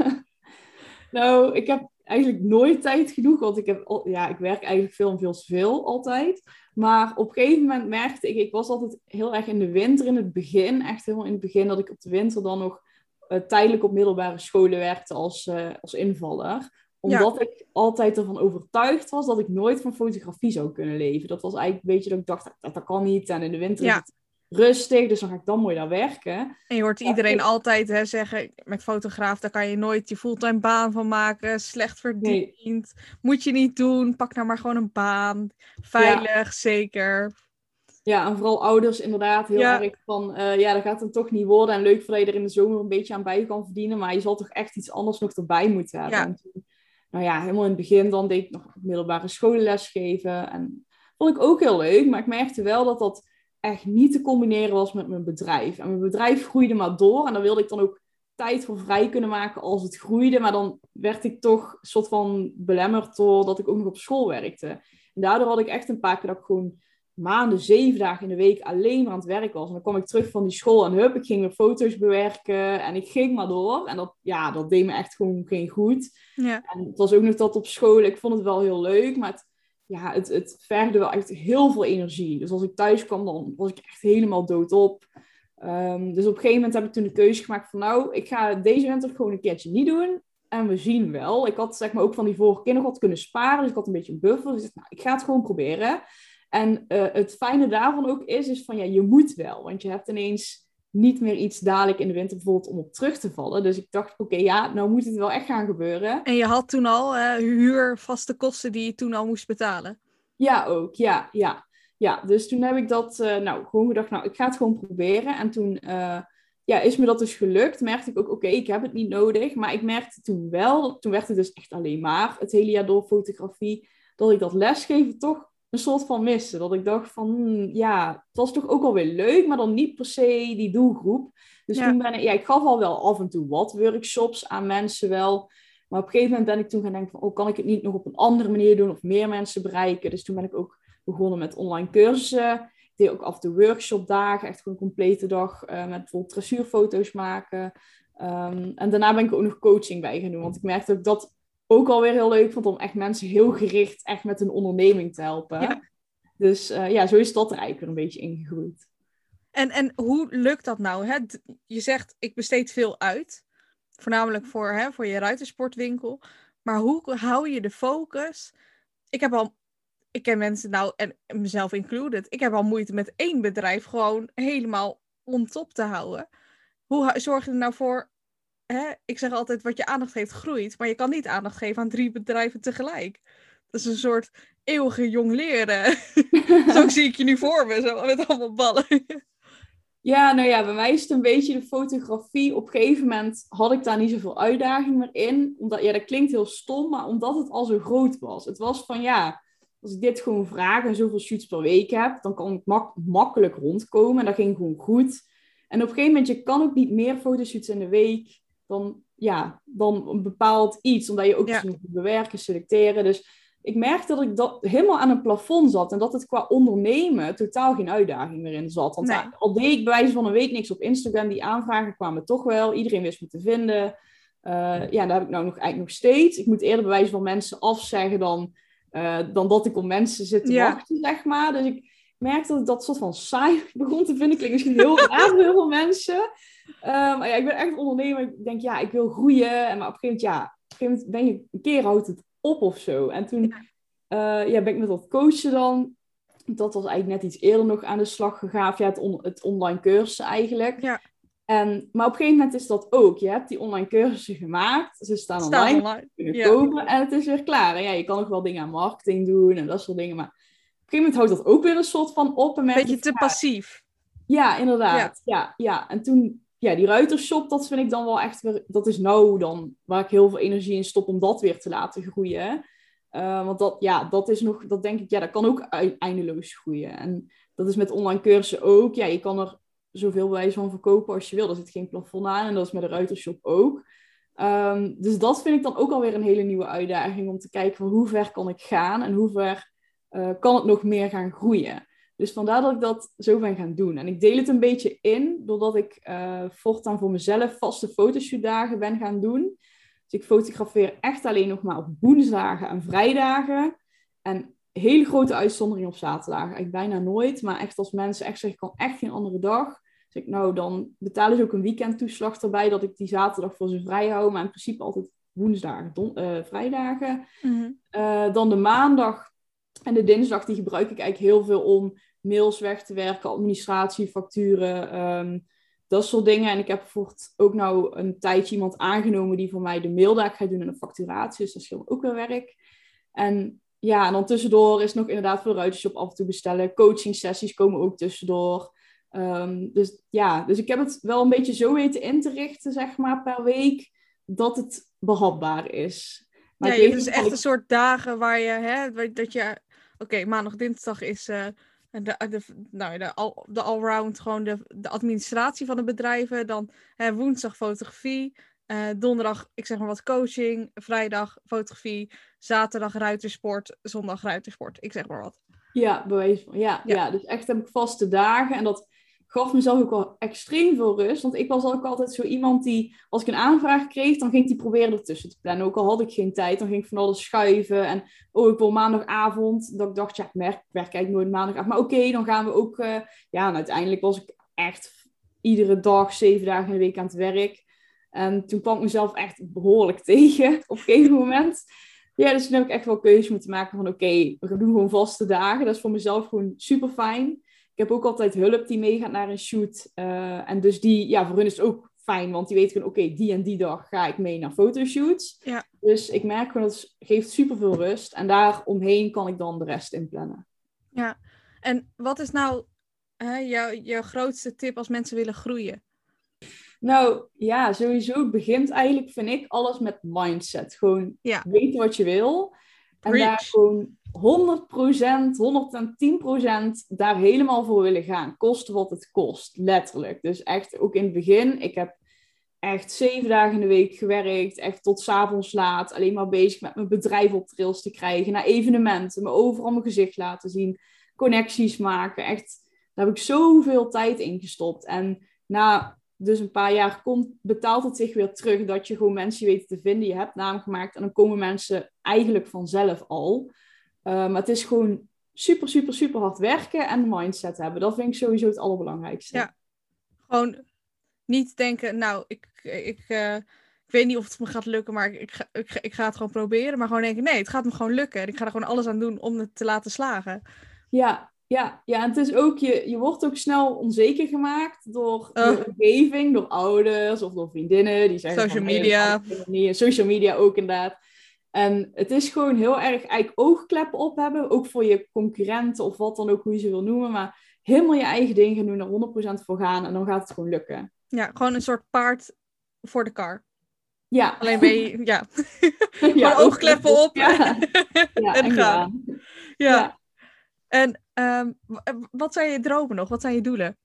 nou, ik heb eigenlijk nooit tijd genoeg, want ik, heb, ja, ik werk eigenlijk veel en veel te veel altijd. Maar op een gegeven moment merkte ik, ik was altijd heel erg in de winter in het begin, echt helemaal in het begin, dat ik op de winter dan nog uh, tijdelijk op middelbare scholen werkte als, uh, als invaller omdat ik altijd ervan overtuigd was dat ik nooit van fotografie zou kunnen leven. Dat was eigenlijk een beetje dat ik dacht, dat, dat kan niet. En in de winter is het rustig, dus dan ga ik dan mooi daar werken. En je hoort iedereen altijd hè, zeggen, met fotograaf, daar kan je nooit je fulltime baan van maken, slecht verdiend, moet je niet doen, pak nou maar gewoon een baan, veilig, zeker. Ja, en vooral ouders inderdaad heel erg van, uh, ja, dat gaat dan toch niet worden en leuk dat je er in de zomer een beetje aan bij kan verdienen, maar je zal toch echt iets anders nog erbij moeten hebben. Ja. Toen, nou ja, helemaal in het begin dan deed ik nog middelbare scholenles geven en vond ik ook heel leuk, maar ik merkte wel dat dat echt niet te combineren was met mijn bedrijf. En mijn bedrijf groeide maar door. En daar wilde ik dan ook tijd voor vrij kunnen maken als het groeide. Maar dan werd ik toch een soort van belemmerd doordat ik ook nog op school werkte. En daardoor had ik echt een paar keer dat ik gewoon maanden, zeven dagen in de week alleen maar aan het werk was. En dan kwam ik terug van die school en hup, ik ging mijn foto's bewerken en ik ging maar door. En dat, ja, dat deed me echt gewoon geen goed. Ja. En het was ook nog dat op school, ik vond het wel heel leuk, maar het, ja, het, het wel echt heel veel energie. Dus als ik thuis kwam, dan was ik echt helemaal doodop. Um, dus op een gegeven moment heb ik toen de keuze gemaakt van... nou, ik ga deze winter gewoon een keertje niet doen. En we zien wel. Ik had zeg maar ook van die vorige keer nog wat kunnen sparen. Dus ik had een beetje een buffer. Dus ik nou, ik ga het gewoon proberen. En uh, het fijne daarvan ook is, is van ja, je moet wel. Want je hebt ineens niet meer iets dadelijk in de winter bijvoorbeeld om op terug te vallen. Dus ik dacht, oké, ja, nou moet het wel echt gaan gebeuren. En je had toen al uh, huur, vaste kosten die je toen al moest betalen? Ja, ook. Ja, ja. Ja, dus toen heb ik dat uh, nou, gewoon gedacht, nou, ik ga het gewoon proberen. En toen uh, ja, is me dat dus gelukt. Merkte ik ook, oké, ik heb het niet nodig. Maar ik merkte toen wel, toen werd het dus echt alleen maar het hele jaar door fotografie, dat ik dat lesgeven toch een soort van missen. Dat ik dacht van, hmm, ja, het was toch ook alweer leuk, maar dan niet per se die doelgroep. Dus toen ben ik, ja, ik gaf al wel af en toe wat workshops aan mensen wel. Maar op een gegeven moment ben ik toen gaan denken van, oh, kan ik het niet nog op een andere manier doen of meer mensen bereiken? Dus toen ben ik ook begonnen met online cursussen. Ik deed ook af en toe workshopdagen, echt gewoon een complete dag uh, met bijvoorbeeld dressuurfoto's maken. Um, en daarna ben ik ook nog coaching bij gaan doen, want ik merkte ook dat ook alweer heel leuk vond om echt mensen heel gericht echt met een onderneming te helpen. Dus uh, ja, zo is dat er eigenlijk weer een beetje ingegroeid. En, en hoe lukt dat nou? Hè? Je zegt, ik besteed veel uit. Voornamelijk voor, hè, voor je ruitersportwinkel. Maar hoe hou je de focus? Ik heb al, ik ken mensen nou, en mezelf included, ik heb al moeite met één bedrijf gewoon helemaal on top te houden. Hoe zorg je er nou voor hè, ik zeg altijd, wat je aandacht geeft groeit, maar je kan niet aandacht geven aan drie bedrijven tegelijk. Dat is een soort eeuwige jong leren. zo zie ik je nu voor me, zo, met allemaal ballen. Ja, nou ja, bij mij is het een beetje de fotografie. Op een gegeven moment had ik daar niet zoveel uitdaging meer in. Omdat, ja, dat klinkt heel stom, maar omdat het al zo groot was. Het was van, ja, als ik dit gewoon vraag en zoveel shoots per week heb, dan kan ik mak makkelijk rondkomen. En dat ging gewoon goed. En op een gegeven moment, je kan ook niet meer fotoshoots in de week dan, ja, dan een bepaald iets. Omdat je ook ja. moet bewerken, selecteren. Dus ik merkte dat ik dat helemaal aan een plafond zat. En dat het qua ondernemen totaal geen uitdaging meer in zat. Want Nee. al deed ik bij wijze van een week niks op Instagram, die aanvragen kwamen toch wel. Iedereen wist me te vinden. Eh, ja, daar heb ik nou nog, eigenlijk nog steeds. Ik moet eerder bij wijze van mensen afzeggen dan, eh, dan dat ik op mensen zit te Ja. wachten, zeg maar. Dus ik merkte dat ik dat soort van saai begon te vinden. Klinkt misschien heel raar voor heel veel mensen. Eh, maar ja, ik ben echt ondernemer. Ik denk, ja, ik wil groeien. En maar op een gegeven moment, ja, op een gegeven moment ben je een keer houdt het op of zo. En toen eh, ja, ben ik met dat coachen dan. Dat was eigenlijk net iets eerder nog aan de slag gegaan. Ja, het, on- het online cursus eigenlijk. Ja. En, maar op een gegeven moment is dat ook. Je hebt die online cursussen gemaakt. Ze staan online online. kunnen Ja. kopen en het is weer klaar. En ja, je kan nog wel dingen aan marketing doen en dat soort dingen. Maar op een gegeven moment houdt dat ook weer een soort van op. En merk Beetje te passief. ja, inderdaad. Ja. Ja, En toen, ja, die ruitershop, dat vind ik dan wel echt weer, dat is nou dan waar ik heel veel energie in stop om dat weer te laten groeien. Eh, want dat, ja, dat is nog, dat denk ik, ja, dat kan ook ei- eindeloos groeien. En dat is met online cursussen ook. Ja, je kan er zoveel wijze van verkopen als je wil. Er zit geen plafond aan en dat is met de ruitershop ook. Ehm, dus dat vind ik dan ook alweer een hele nieuwe uitdaging om te kijken van hoe ver kan ik gaan en hoe ver eh, kan het nog meer gaan groeien. Dus vandaar dat ik dat zo ben gaan doen. En ik deel het een beetje in, doordat ik eh, voortaan voor mezelf vaste fotoshootdagen ben gaan doen. Dus ik fotografeer echt alleen nog maar op woensdagen en vrijdagen. En hele grote uitzonderingen op zaterdagen. Eigenlijk bijna nooit. Maar echt als mensen echt zeggen, ik kan echt geen andere dag. Dus ik, nou, dan betalen ze ook een weekendtoeslag erbij dat ik die zaterdag voor ze vrij hou. Maar in principe altijd woensdagen, don- eh, vrijdagen. Mhm. Eh, dan de maandag en de dinsdag, die gebruik ik eigenlijk heel veel om mails weg te werken, administratie, facturen, ehm, dat soort dingen. En ik heb bijvoorbeeld ook nou een tijdje iemand aangenomen die voor mij de maildaak gaat doen en de facturatie. Dus dat scheelt ook weer werk. En ja, en dan tussendoor is nog inderdaad voor de ruitershop af en toe bestellen. Coaching sessies komen ook tussendoor. Ehm, dus ja, dus ik heb het wel een beetje zo weten in te richten, zeg maar, per week, dat het behapbaar is. Maar Ja, je hebt dus echt ik- een soort dagen waar je, hè, dat je, oké, maandag, dinsdag is eh, de, de, nou, de, de allround, gewoon de, de administratie van de bedrijven. Dan hè, woensdag fotografie, eh, donderdag, ik zeg maar wat, coaching, vrijdag fotografie, zaterdag ruitersport, zondag ruitersport, ik zeg maar wat. Ja, van. Ja, Ja. ja. dus echt heb ik vaste dagen. En dat gaf mezelf ook wel extreem veel rust. Want ik was ook altijd zo iemand die, als ik een aanvraag kreeg, dan ging ik die proberen ertussen te plannen. Ook al had ik geen tijd, dan ging ik van alles schuiven. En oh, ik wil maandagavond. Dat ik dacht, ja, ik werk, ik werk eigenlijk nooit maandagavond. Maar oké, dan gaan we ook... eh, ja, en uiteindelijk was ik echt iedere dag, zeven dagen in de week aan het werk. En toen kwam ik mezelf echt behoorlijk tegen op een gegeven moment. Ja, dus toen heb ik echt wel keuze moeten maken van oké, we doen gewoon vaste dagen. Dat is voor mezelf gewoon super fijn. Ik heb ook altijd hulp die meegaat naar een shoot. Eh, en dus die, ja, voor hun is het ook fijn, want die weten gewoon oké, die en die dag ga ik mee naar fotoshoots. Ja. Dus ik merk gewoon dat het geeft super veel rust. En daar omheen kan ik dan de rest inplannen. En wat is nou hè, jouw, jouw grootste tip als mensen willen groeien? Nou ja, sowieso begint eigenlijk, vind ik, alles met mindset. Gewoon Ja. weten wat je wil. En Preach. daar gewoon 100%, 110% daar helemaal voor willen gaan. Koste wat het kost, letterlijk. Dus echt ook in het begin, ik heb echt zeven dagen in de week gewerkt. Echt tot 's avonds laat. Alleen maar bezig met mijn bedrijf op trails te krijgen. Naar evenementen, me overal mijn gezicht laten zien. Connecties maken. Echt, daar heb ik zoveel tijd in gestopt. En na dus een paar jaar komt, betaalt het zich weer terug dat je gewoon mensen weet te vinden. Je hebt naam gemaakt en dan komen mensen eigenlijk vanzelf al. Uh, maar het is gewoon super, super, super hard werken en mindset hebben. Dat vind ik sowieso het allerbelangrijkste. Ja. Gewoon niet denken, nou, ik, ik, uh, ik weet niet of het me gaat lukken, maar ik, ik, ga, ik, ik ga het gewoon proberen. Maar gewoon denken, nee, het gaat me gewoon lukken. En ik ga er gewoon alles aan doen om het te laten slagen. Ja, ja, ja, en het is ook, je, je wordt ook snel onzeker gemaakt door oh. de omgeving, door ouders of door vriendinnen. Die zeggen social van, media. Hey, social media ook inderdaad. En het is gewoon heel erg eigenlijk oogkleppen op hebben, ook voor je concurrenten of wat dan ook, hoe je ze wil noemen. Maar helemaal je eigen ding gaan doen, er 100% voor gaan en dan gaat het gewoon lukken. Ja, gewoon een soort paard voor de kar. Ja. Alleen ben je, ja. ja gewoon oogkleppen op ja. ja, en, en gaan. Ja. ja. En um, wat zijn je dromen nog? Wat zijn je doelen?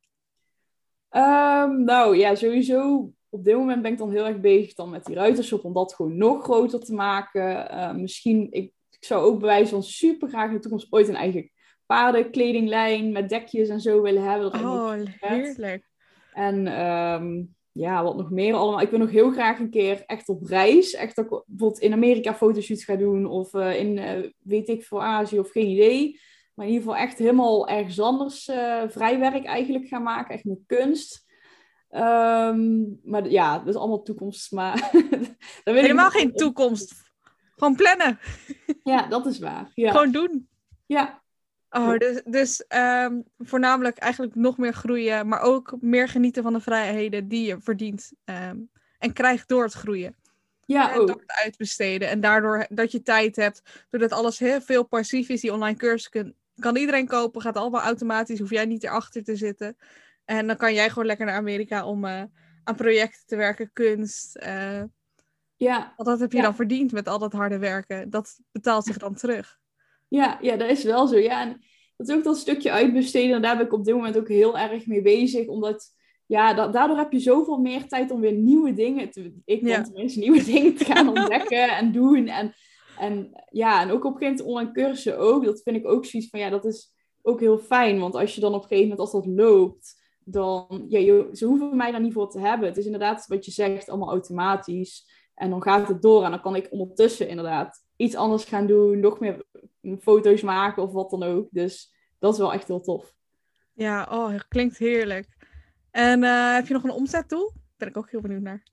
Um, nou ja, sowieso op dit moment ben ik dan heel erg bezig dan met die ruitershop om dat gewoon nog groter te maken. Uh, misschien, ik, ik zou ook bij wijze van super graag in de toekomst ooit een eigen paardenkledinglijn met dekjes en zo willen hebben. Dat oh, heerlijk. En ehm, ja, wat nog meer allemaal. Ik wil nog heel graag een keer echt op reis. Echt ook bijvoorbeeld in Amerika fotoshoots gaan doen. Of uh, in, uh, weet ik, voor Azië of geen idee. Maar in ieder geval echt helemaal ergens anders uh, vrijwerk eigenlijk gaan maken. Echt met kunst. Um, maar ja, dat is allemaal toekomst. Maar Helemaal geen toekomst. Gewoon plannen. Ja, dat is waar. Ja. Gewoon doen. Ja. Oh, dus dus um, voornamelijk eigenlijk nog meer groeien, maar ook meer genieten van de vrijheden die je verdient um, en krijgt door het groeien. Ja, en ook. door het uitbesteden. En daardoor dat je tijd hebt, doordat alles heel veel passief is, die online cursussen kan iedereen kopen, gaat allemaal automatisch, hoef jij niet erachter te zitten. En dan kan jij gewoon lekker naar Amerika om uh, aan projecten te werken, kunst. Uh, ja. Want dat heb je ja. dan verdiend met al dat harde werken. Dat betaalt zich dan terug. Ja, ja, dat is wel zo. Ja, en dat is ook dat stukje uitbesteden. En daar ben ik op dit moment ook heel erg mee bezig. Omdat, ja, da daardoor heb je zoveel meer tijd om weer nieuwe dingen te... Ik ja. tenminste nieuwe dingen te gaan ontdekken en doen. En, en ja, en ook op een gegeven moment online cursussen ook. Dat vind ik ook zoiets van, ja, dat is ook heel fijn. Want als je dan op een gegeven moment, als dat loopt... Dan, ja, ze hoeven mij daar niet voor te hebben. Het is inderdaad wat je zegt, allemaal automatisch. En dan gaat het door. En dan kan ik ondertussen inderdaad iets anders gaan doen. Nog meer foto's maken of wat dan ook. Dus dat is wel echt heel tof. Ja, oh, klinkt heerlijk. En uh, heb je nog een omzetdoel? Ben ik ook heel benieuwd naar.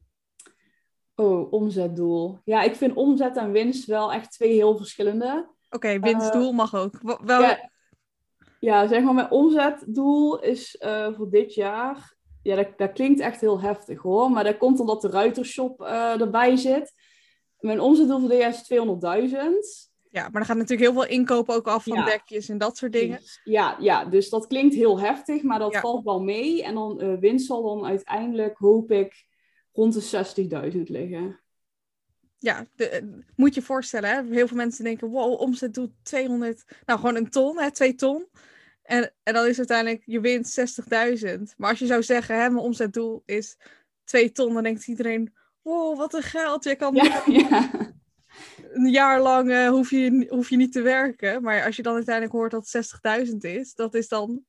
Oh, omzetdoel. Ja, ik vind omzet en winst wel echt twee heel verschillende. Oké, okay, winstdoel uh, mag ook. Wel... Ja, ja, zeg maar, mijn omzetdoel is uh, voor dit jaar. Ja, dat, dat, klinkt echt heel heftig hoor. Maar dat komt omdat de ruitershop erbij zit. Mijn omzetdoel voor dit jaar is 200.000. Ja, maar dan gaat natuurlijk heel veel inkopen ook af van ja. dekjes en dat soort dingen. Ja, ja, dus dat klinkt heel heftig, maar dat ja. valt wel mee. En dan uh, winst zal dan uiteindelijk, hoop ik, rond de 60.000 liggen. Ja, de, moet je voorstellen, hè? heel veel mensen denken, wow, omzet doet 200, nou gewoon een ton, hè, twee ton. En, en dan is uiteindelijk je winst 60.000. Maar als je zou zeggen, hè, mijn omzetdoel is 2 ton, dan denkt iedereen, wow, wat een geld. Je kan ja, ja een jaar lang uh, hoef, je, hoef je niet te werken. Maar als je dan uiteindelijk hoort dat het 60.000 is, dat is dan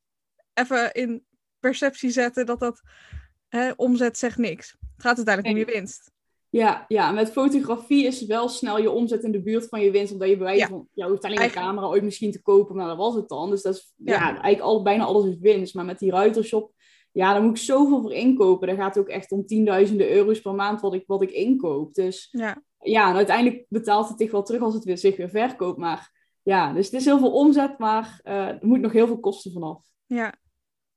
even in perceptie zetten dat dat hè, omzet zegt niks. Het gaat uiteindelijk nee. om je winst. Ja, ja, met fotografie is wel snel je omzet in de buurt van je winst. Omdat je bij wijze van, ja, hoeft alleen een camera ooit misschien te kopen, maar dat was het dan. Dus dat is, ja, ja eigenlijk al, bijna alles is winst. Maar met die ruitershop, ja, daar moet ik zoveel voor inkopen. Daar gaat het ook echt om tienduizenden euro's per maand wat ik, wat ik inkoop. Dus ja ja, en uiteindelijk betaalt het zich wel terug als het weer, zich weer verkoopt. Maar ja, dus het is heel veel omzet, maar uh, er moet nog heel veel kosten vanaf. Ja,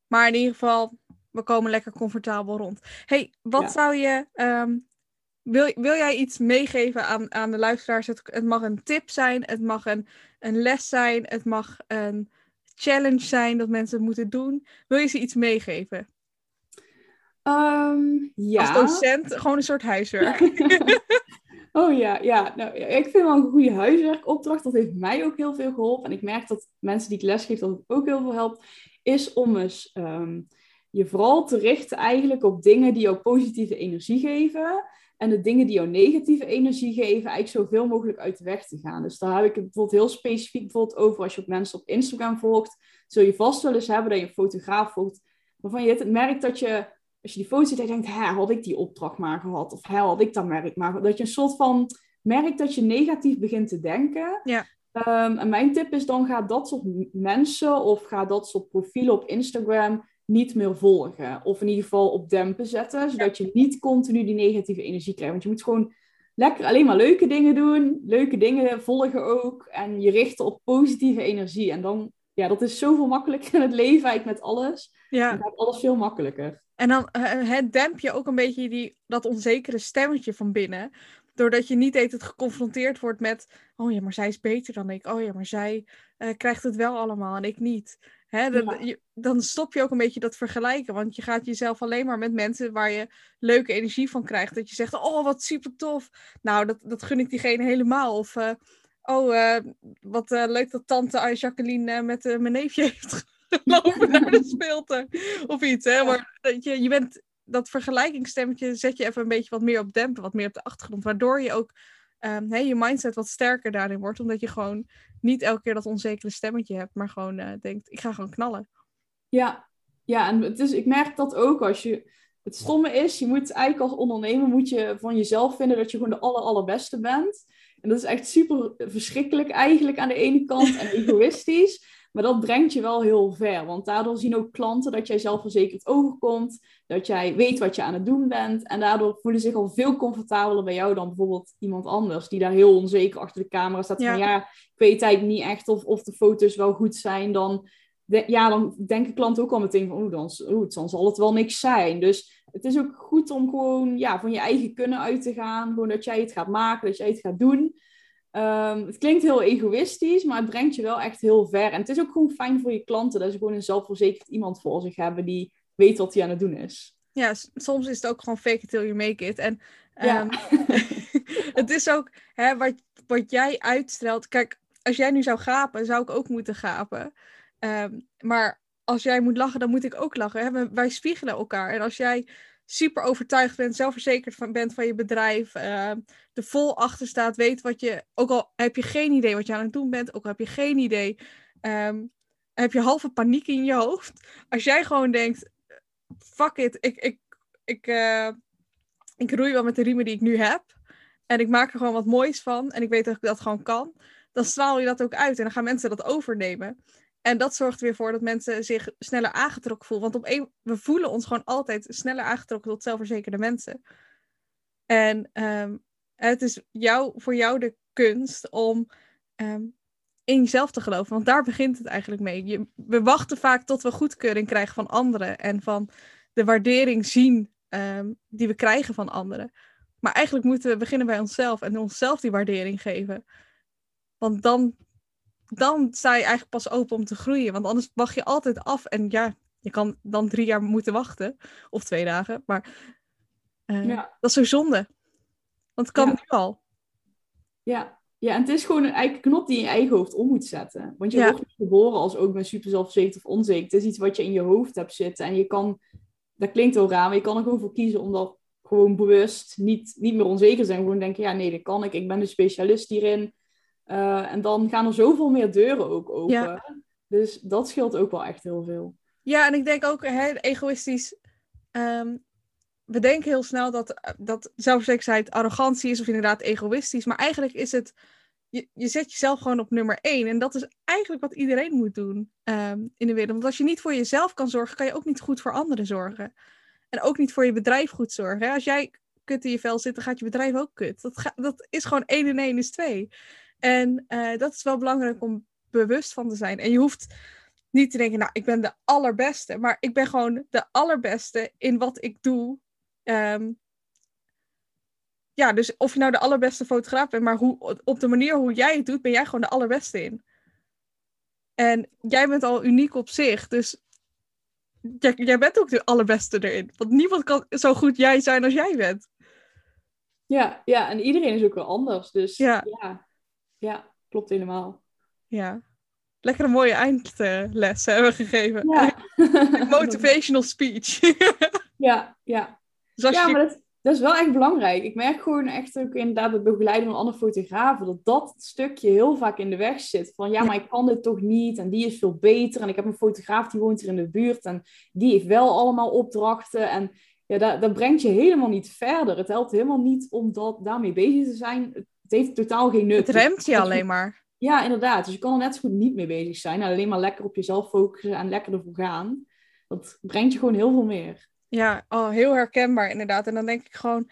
maar in ieder geval, we komen lekker comfortabel rond. hey, wat ja. zou je... Um, wil, wil jij iets meegeven aan, aan de luisteraars? Het, het mag een tip zijn, het mag een, een les zijn, het mag een challenge zijn dat mensen moeten doen. Wil je ze iets meegeven? Um, ja. Als docent, gewoon een soort huiswerk. Oh ja, ja. Nou, ik vind wel een goede huiswerkopdracht. Dat heeft mij ook heel veel geholpen. En ik merk dat mensen die ik lesgeef, dat het ook heel veel helpt. Is om eens um, je vooral te richten eigenlijk op dingen die jou positieve energie geven. En de dingen die jou negatieve energie geven, eigenlijk zoveel mogelijk uit de weg te gaan. Dus daar heb ik het bijvoorbeeld heel specifiek bijvoorbeeld over als je ook mensen op Instagram volgt. Zul je vast wel eens hebben dat je een fotograaf volgt waarvan je het merkt dat je als je die foto ziet je denkt, hè, had ik die opdracht maar gehad? Of hè, had ik dat merk maar Dat je een soort van merkt dat je negatief begint te denken. Ja. Um, en mijn tip is dan, ga dat soort mensen of ga dat soort profielen op Instagram niet meer volgen. Of in ieder geval op dempen zetten, zodat je niet continu die negatieve energie krijgt. Want je moet gewoon lekker alleen maar leuke dingen doen, leuke dingen volgen ook. En je richten op positieve energie. En dan, ja, dat is zoveel makkelijker in het leven eigenlijk met alles. Ja. Dan gaat alles veel makkelijker. En dan uh, demp je ook een beetje die, dat onzekere stemmetje van binnen. Doordat je niet het geconfronteerd wordt met... Oh ja, maar zij is beter dan ik. Oh ja, maar zij uh, krijgt het wel allemaal en ik niet. Hè, dan, ja. je, dan stop je ook een beetje dat vergelijken. Want je gaat jezelf alleen maar met mensen waar je leuke energie van krijgt. Dat je zegt, oh wat super tof. Nou, dat, dat gun ik diegene helemaal. Of, uh, oh wat leuk dat tante Jacqueline met mijn neefje heeft lopen naar de speeltuin of iets. Hè? Maar dat je, je bent dat vergelijkingsstemmetje zet je even een beetje wat meer op dempen, wat meer op de achtergrond, waardoor je ook ehm, je mindset wat sterker daarin wordt. Omdat je gewoon niet elke keer dat onzekere stemmetje hebt, maar gewoon uh, denkt, ik ga gewoon knallen. Ja, ja en het is, ik merk dat ook als je. Het stomme is, je moet eigenlijk als ondernemer moet je van jezelf vinden dat je gewoon de aller, allerbeste bent. En dat is echt super verschrikkelijk eigenlijk aan de ene kant en egoïstisch. Maar dat brengt je wel heel ver. Want daardoor zien ook klanten dat jij zelfverzekerd overkomt. Dat jij weet wat je aan het doen bent. En daardoor voelen ze zich al veel comfortabeler bij jou dan bijvoorbeeld iemand anders. Die daar heel onzeker achter de camera staat. Van ja, ik weet eigenlijk niet echt of, of de foto's wel goed zijn. Dan, ja, dan denken klanten ook al meteen van... Oeh, dan, oeh, dan zal het wel niks zijn. Dus het is ook goed om gewoon ja, van je eigen kunnen uit te gaan. Gewoon dat jij het gaat maken, dat jij het gaat doen. Um, het klinkt heel egoïstisch, maar het brengt je wel echt heel ver. En het is ook gewoon fijn voor je klanten dat ze gewoon een zelfverzekerd iemand voor zich hebben die weet wat hij aan het doen is. Ja, soms is het ook gewoon fake it till you make it. En um, het is ook hè, wat, wat jij uitstelt. Kijk, als jij nu zou gapen, zou ik ook moeten gapen. Um, maar als jij moet lachen, dan moet ik ook lachen. Hè? Wij spiegelen elkaar. En als jij super overtuigd bent, zelfverzekerd van, bent van je bedrijf, uh, er vol achter staat, weet wat je, ook al heb je geen idee wat je aan het doen bent, ook al heb je geen idee, um, heb je halve paniek in je hoofd. Als jij gewoon denkt, fuck it, ik, ik, ik, uh, ik roei wel met de riemen die ik nu heb en ik maak er gewoon wat moois van en ik weet dat ik dat gewoon kan, dan straal je dat ook uit en dan gaan mensen dat overnemen. En dat zorgt weer voor dat mensen zich sneller aangetrokken voelen. Want op een, we voelen ons gewoon altijd sneller aangetrokken tot zelfverzekerde mensen. En um, het is jou, voor jou de kunst om um, in jezelf te geloven. Want daar begint het eigenlijk mee. Je, we wachten vaak tot we goedkeuring krijgen van anderen. En van de waardering zien um, die we krijgen van anderen. Maar eigenlijk moeten we beginnen bij onszelf en onszelf die waardering geven. Want dan dan sta je eigenlijk pas open om te groeien. Want anders wacht je altijd af. En ja, je kan dan drie jaar moeten wachten. Of twee dagen. Maar uh, ja. dat is zo zonde. Want het kan ja. nu al. Ja. ja, en het is gewoon een eigen knop die je in je eigen hoofd om moet zetten. Want je ja. wordt niet geboren als ook met super zelfverzekerd of onzeker. Het is iets wat je in je hoofd hebt zitten. En je kan, dat klinkt heel raar, maar je kan er gewoon voor kiezen om dat gewoon bewust niet, niet meer onzeker zijn. Gewoon denken, ja nee, dat kan ik. Ik ben de specialist hierin. Uh, en dan gaan er zoveel meer deuren ook open. Ja. Dus dat scheelt ook wel echt heel veel. Ja, en ik denk ook hè, egoïstisch. Um, we denken heel snel dat, dat zelfverzekerdheid arrogantie is of inderdaad egoïstisch. Maar eigenlijk is het. Je, je zet jezelf gewoon op nummer één. En dat is eigenlijk wat iedereen moet doen um, in de wereld. Want als je niet voor jezelf kan zorgen, kan je ook niet goed voor anderen zorgen. En ook niet voor je bedrijf goed zorgen. Hè? Als jij kut in je vel zit, dan gaat je bedrijf ook kut. Dat, ga, dat is gewoon één en één is twee. En uh, dat is wel belangrijk om bewust van te zijn. En je hoeft niet te denken, nou, ik ben de allerbeste. Maar ik ben gewoon de allerbeste in wat ik doe. Um, ja, dus of je nou de allerbeste fotograaf bent, maar hoe, op de manier hoe jij het doet, ben jij gewoon de allerbeste in. En jij bent al uniek op zich, dus jij, jij bent ook de allerbeste erin. Want niemand kan zo goed jij zijn als jij bent. Ja, ja, en iedereen is ook wel anders. Dus ja, ja ja, klopt helemaal. Ja. Lekker een mooie eindles hebben we gegeven. Ja. Motivational speech. ja, ja. Dus ja, maar dat, dat, is wel echt belangrijk. Ik merk gewoon echt ook inderdaad het begeleiden van andere fotografen, dat dat stukje heel vaak in de weg zit. Van ja, maar ik kan dit toch niet en die is veel beter. En ik heb een fotograaf die woont hier in de buurt en die heeft wel allemaal opdrachten. En ja, dat, dat brengt je helemaal niet verder. Het helpt helemaal niet om dat, daarmee bezig te zijn het heeft totaal geen nut. Het remt je alleen maar. Ja, inderdaad. Dus je kan er net zo goed niet mee bezig zijn. Alleen maar lekker op jezelf focussen en lekker ervoor gaan. Dat brengt je gewoon heel veel meer. Ja, oh, heel herkenbaar inderdaad. En dan denk ik gewoon,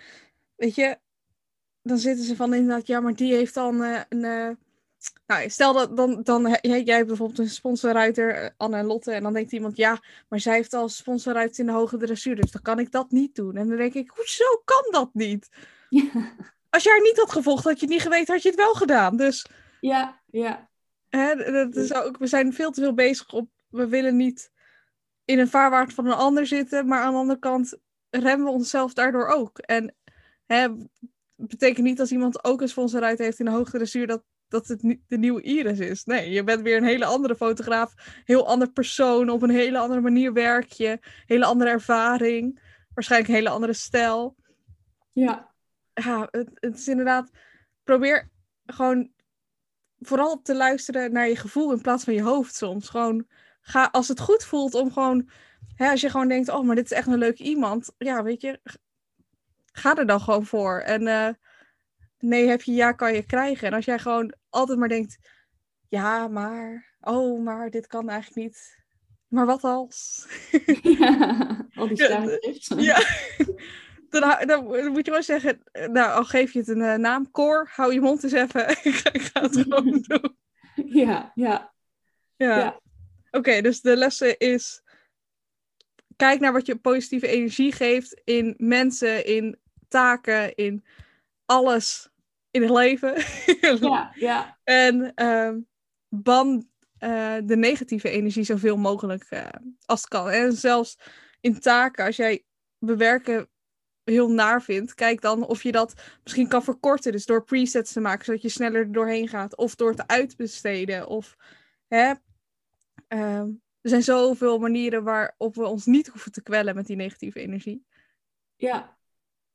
weet je, dan zitten ze van inderdaad, ja, maar die heeft dan uh, een. Uh, nou, stel dat dan, dan jij, hebt bijvoorbeeld een sponsorruiter, uh, Anne en Lotte, en dan denkt iemand, ja, maar zij heeft al sponsorruiter in de hoge dressuur, dus dan kan ik dat niet doen. En dan denk ik, hoezo kan dat niet? Ja als jij haar niet had gevolgd, had je het niet geweten, had je het wel gedaan. Dus. Ja, ja. Hè, dat is ook, we zijn veel te veel bezig op. We willen niet in een vaarwaard van een ander zitten, maar aan de andere kant remmen we onszelf daardoor ook. En hè, betekent niet als iemand ook een sponsoruit heeft in de hoogte dressuur dat, dat het de nieuwe Iris is. Nee, je bent weer een hele andere fotograaf, heel ander persoon, op een hele andere manier werk je, hele andere ervaring, waarschijnlijk een hele andere stijl. Ja ja, het, het, is inderdaad. probeer gewoon vooral te luisteren naar je gevoel in plaats van je hoofd soms. Gewoon ga, als het goed voelt om gewoon, hè, als je gewoon denkt, oh, maar dit is echt een leuk iemand. Ja, weet je, ga er dan gewoon voor. En uh, nee heb je, ja kan je krijgen. En als jij gewoon altijd maar denkt, ja, maar, oh, maar dit kan eigenlijk niet. Maar wat als? Ja, al die stemmetjes. Ja. Dan, dan, moet je gewoon zeggen, nou, al geef je het een uh, naam, Cor, hou je mond eens even. ik, ga, ik ga het gewoon doen. Ja, ja. Ja. Ja. Oké, dus de lessen is, kijk naar wat je positieve energie geeft in mensen, in taken, in alles in het leven. Ja, ja. En ehm ban eh, de negatieve energie zoveel mogelijk eh, als het kan. En zelfs in taken, als jij bewerken heel naar vindt, kijk dan of je dat misschien kan verkorten. Dus door presets te maken, zodat je sneller er doorheen gaat. Of door het uitbesteden. Of hè, ehm, er zijn zoveel manieren waarop we ons niet hoeven te kwellen met die negatieve energie. Ja,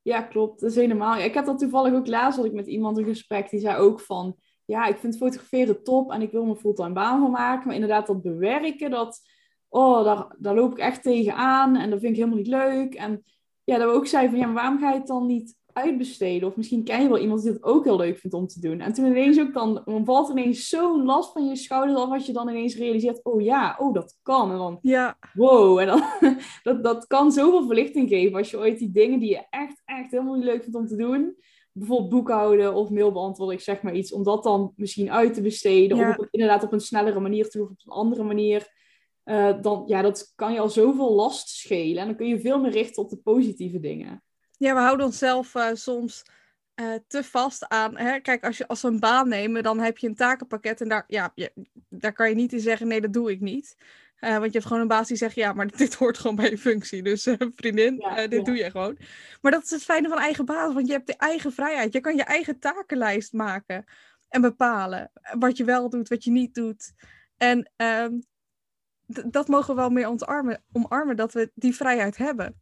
ja klopt. Dat is helemaal. Ik heb dat toevallig ook laatst had ik met iemand een gesprek die zei ook van, ja, ik vind fotograferen top en ik wil mijn fulltime baan van maken, maar inderdaad dat bewerken, dat, oh, daar, daar loop ik echt tegenaan en dat vind ik helemaal niet leuk. En ja, dat we ook zeiden van, ja, maar waarom ga je het dan niet uitbesteden? Of misschien ken je wel iemand die het ook heel leuk vindt om te doen. En toen ineens ook dan, dan valt ineens zo'n last van je schouders af als je dan ineens realiseert, oh ja, oh dat kan. En dan, Ja, wow, en dan, dat, dat kan zoveel verlichting geven als je ooit die dingen die je echt, echt helemaal niet leuk vindt om te doen, bijvoorbeeld boekhouden of mail beantwoorden, ik zeg maar iets, om dat dan misschien uit te besteden, Ja. of op, inderdaad op een snellere manier te doen, of op een andere manier, eh, dan, ja, dat kan je al zoveel last schelen. En dan kun je veel meer richten op de positieve dingen. Ja, we houden onszelf eh, soms eh, te vast aan. Hè? Kijk, als, je, als we een baan nemen, dan heb je een takenpakket. En daar, ja, je, daar kan je niet in zeggen: nee, dat doe ik niet. Want je hebt gewoon een baas die zegt: ja, maar dit hoort gewoon bij je functie. Dus vriendin, Ja, dit ja. doe je gewoon. Maar dat is het fijne van eigen baas, want je hebt de eigen vrijheid. Je kan je eigen takenlijst maken en bepalen wat je wel doet, wat je niet doet. En ehm, dat mogen we wel meer ontarmen, omarmen, dat we die vrijheid hebben.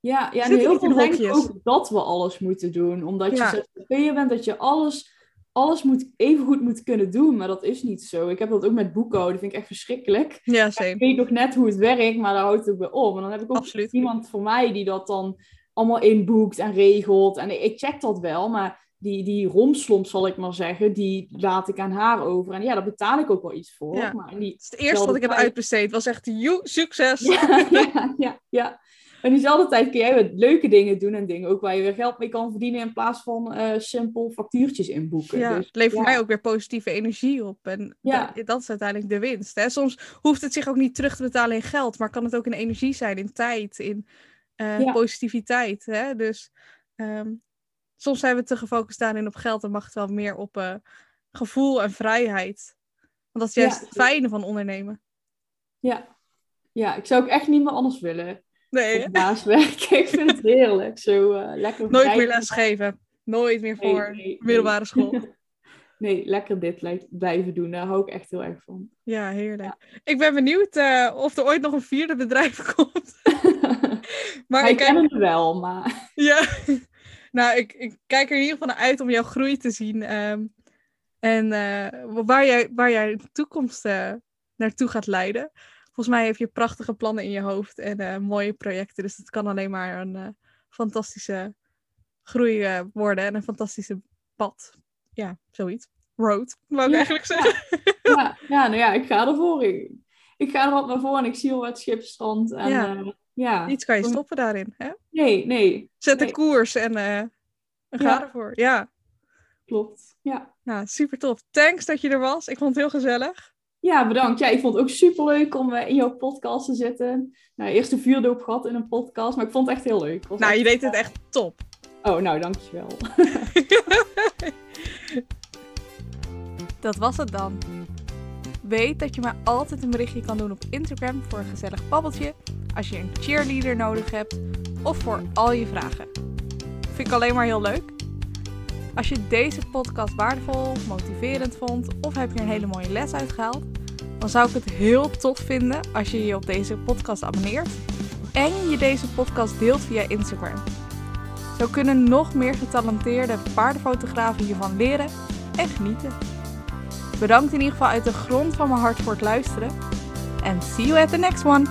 Ja, ja en heel veel denken ook dat we alles moeten doen. Omdat Ja. je ZZP'er bent, dat je alles, alles moet, even goed moet kunnen doen. Maar dat is niet zo. Ik heb dat ook met boekhouden. Dat vind ik echt verschrikkelijk. Ja, Ik weet nog net hoe het werkt, maar daar houdt het ook bij op. En dan heb ik ook Absoluut. iemand voor mij die dat dan allemaal inboekt en regelt. En ik check dat wel, maar die, die romslomp, zal ik maar zeggen, die laat ik aan haar over. En ja, daar betaal ik ook wel iets voor. Ja. Maar die, Het is het eerste wat ik heb uitbesteed. Was echt, joe, succes. Ja, ja, ja, ja. En diezelfde tijd kun jij weer leuke dingen doen en dingen ook waar je weer geld mee kan verdienen in plaats van eh, simpel factuurtjes inboeken. Ja, Dus, het levert mij ook weer positieve energie op. En Ja. dat, dat is uiteindelijk de winst. Hè? Soms hoeft het zich ook niet terug te betalen in geld, maar kan het ook in energie zijn, in tijd, in eh, positiviteit. Hè? Dus ehm, soms zijn we te gefocust daarin op geld en mag het wel meer op eh, gevoel en vrijheid. Want dat is juist Ja. het fijne van ondernemen. Ja. ja, ik zou ook echt niet meer anders willen. Nee, Op naastwerken. ik vind het heerlijk. Zo eh, lekker nooit meer lesgeven. Nooit meer voor nee, nee. middelbare school. Nee, lekker dit lij- blijven doen. Daar hou ik echt heel erg van. Ja, heerlijk. Ik ben benieuwd eh, of er ooit nog een vierde bedrijf komt. Maar ik kennen het wel, maar ja. Nou, ik, ik kijk er in ieder geval naar uit om jouw groei te zien. ehm, en eh, waar, jij, waar jij in de toekomst eh, naartoe gaat leiden. Volgens mij heb je prachtige plannen in je hoofd en eh, mooie projecten. Dus het kan alleen maar een fantastische groei worden en een fantastische pad. Ja, zoiets. Road, wou ik Ja, eigenlijk zeggen. ja, ja, nou ja, ik ga ervoor. Ik, ik ga er wat naar voor en ik zie al wat schipstrand. En, Ja. Ja. kan je stoppen daarin. Hè? Nee, nee, Zet een Nee. koers en, eh, en ga Ja. ervoor. Ja, klopt. Ja. nou, super tof. Thanks dat je er was. Ik vond het heel gezellig. ja, bedankt. Ja, ik vond het ook super leuk om eh, in jouw podcast te zitten. Nou, eerst een vuurdoop gehad in een podcast, maar ik vond het echt heel leuk. Nou, echt- je deed het echt top. Oh, nou, dankjewel. Dat was het dan. Weet dat je mij altijd een berichtje kan doen op Instagram voor een gezellig babbeltje. Als je een cheerleader nodig hebt. Of voor al je vragen. Vind ik alleen maar heel leuk. Als je deze podcast waardevol, motiverend vond. Of heb je een hele mooie les uitgehaald. Dan zou ik het heel tof vinden als je je op deze podcast abonneert. En je deze podcast deelt via Instagram. Zo kunnen nog meer getalenteerde paardenfotografen hiervan leren en genieten. Bedankt in ieder geval uit de grond van mijn hart voor het luisteren. En see you at the next one!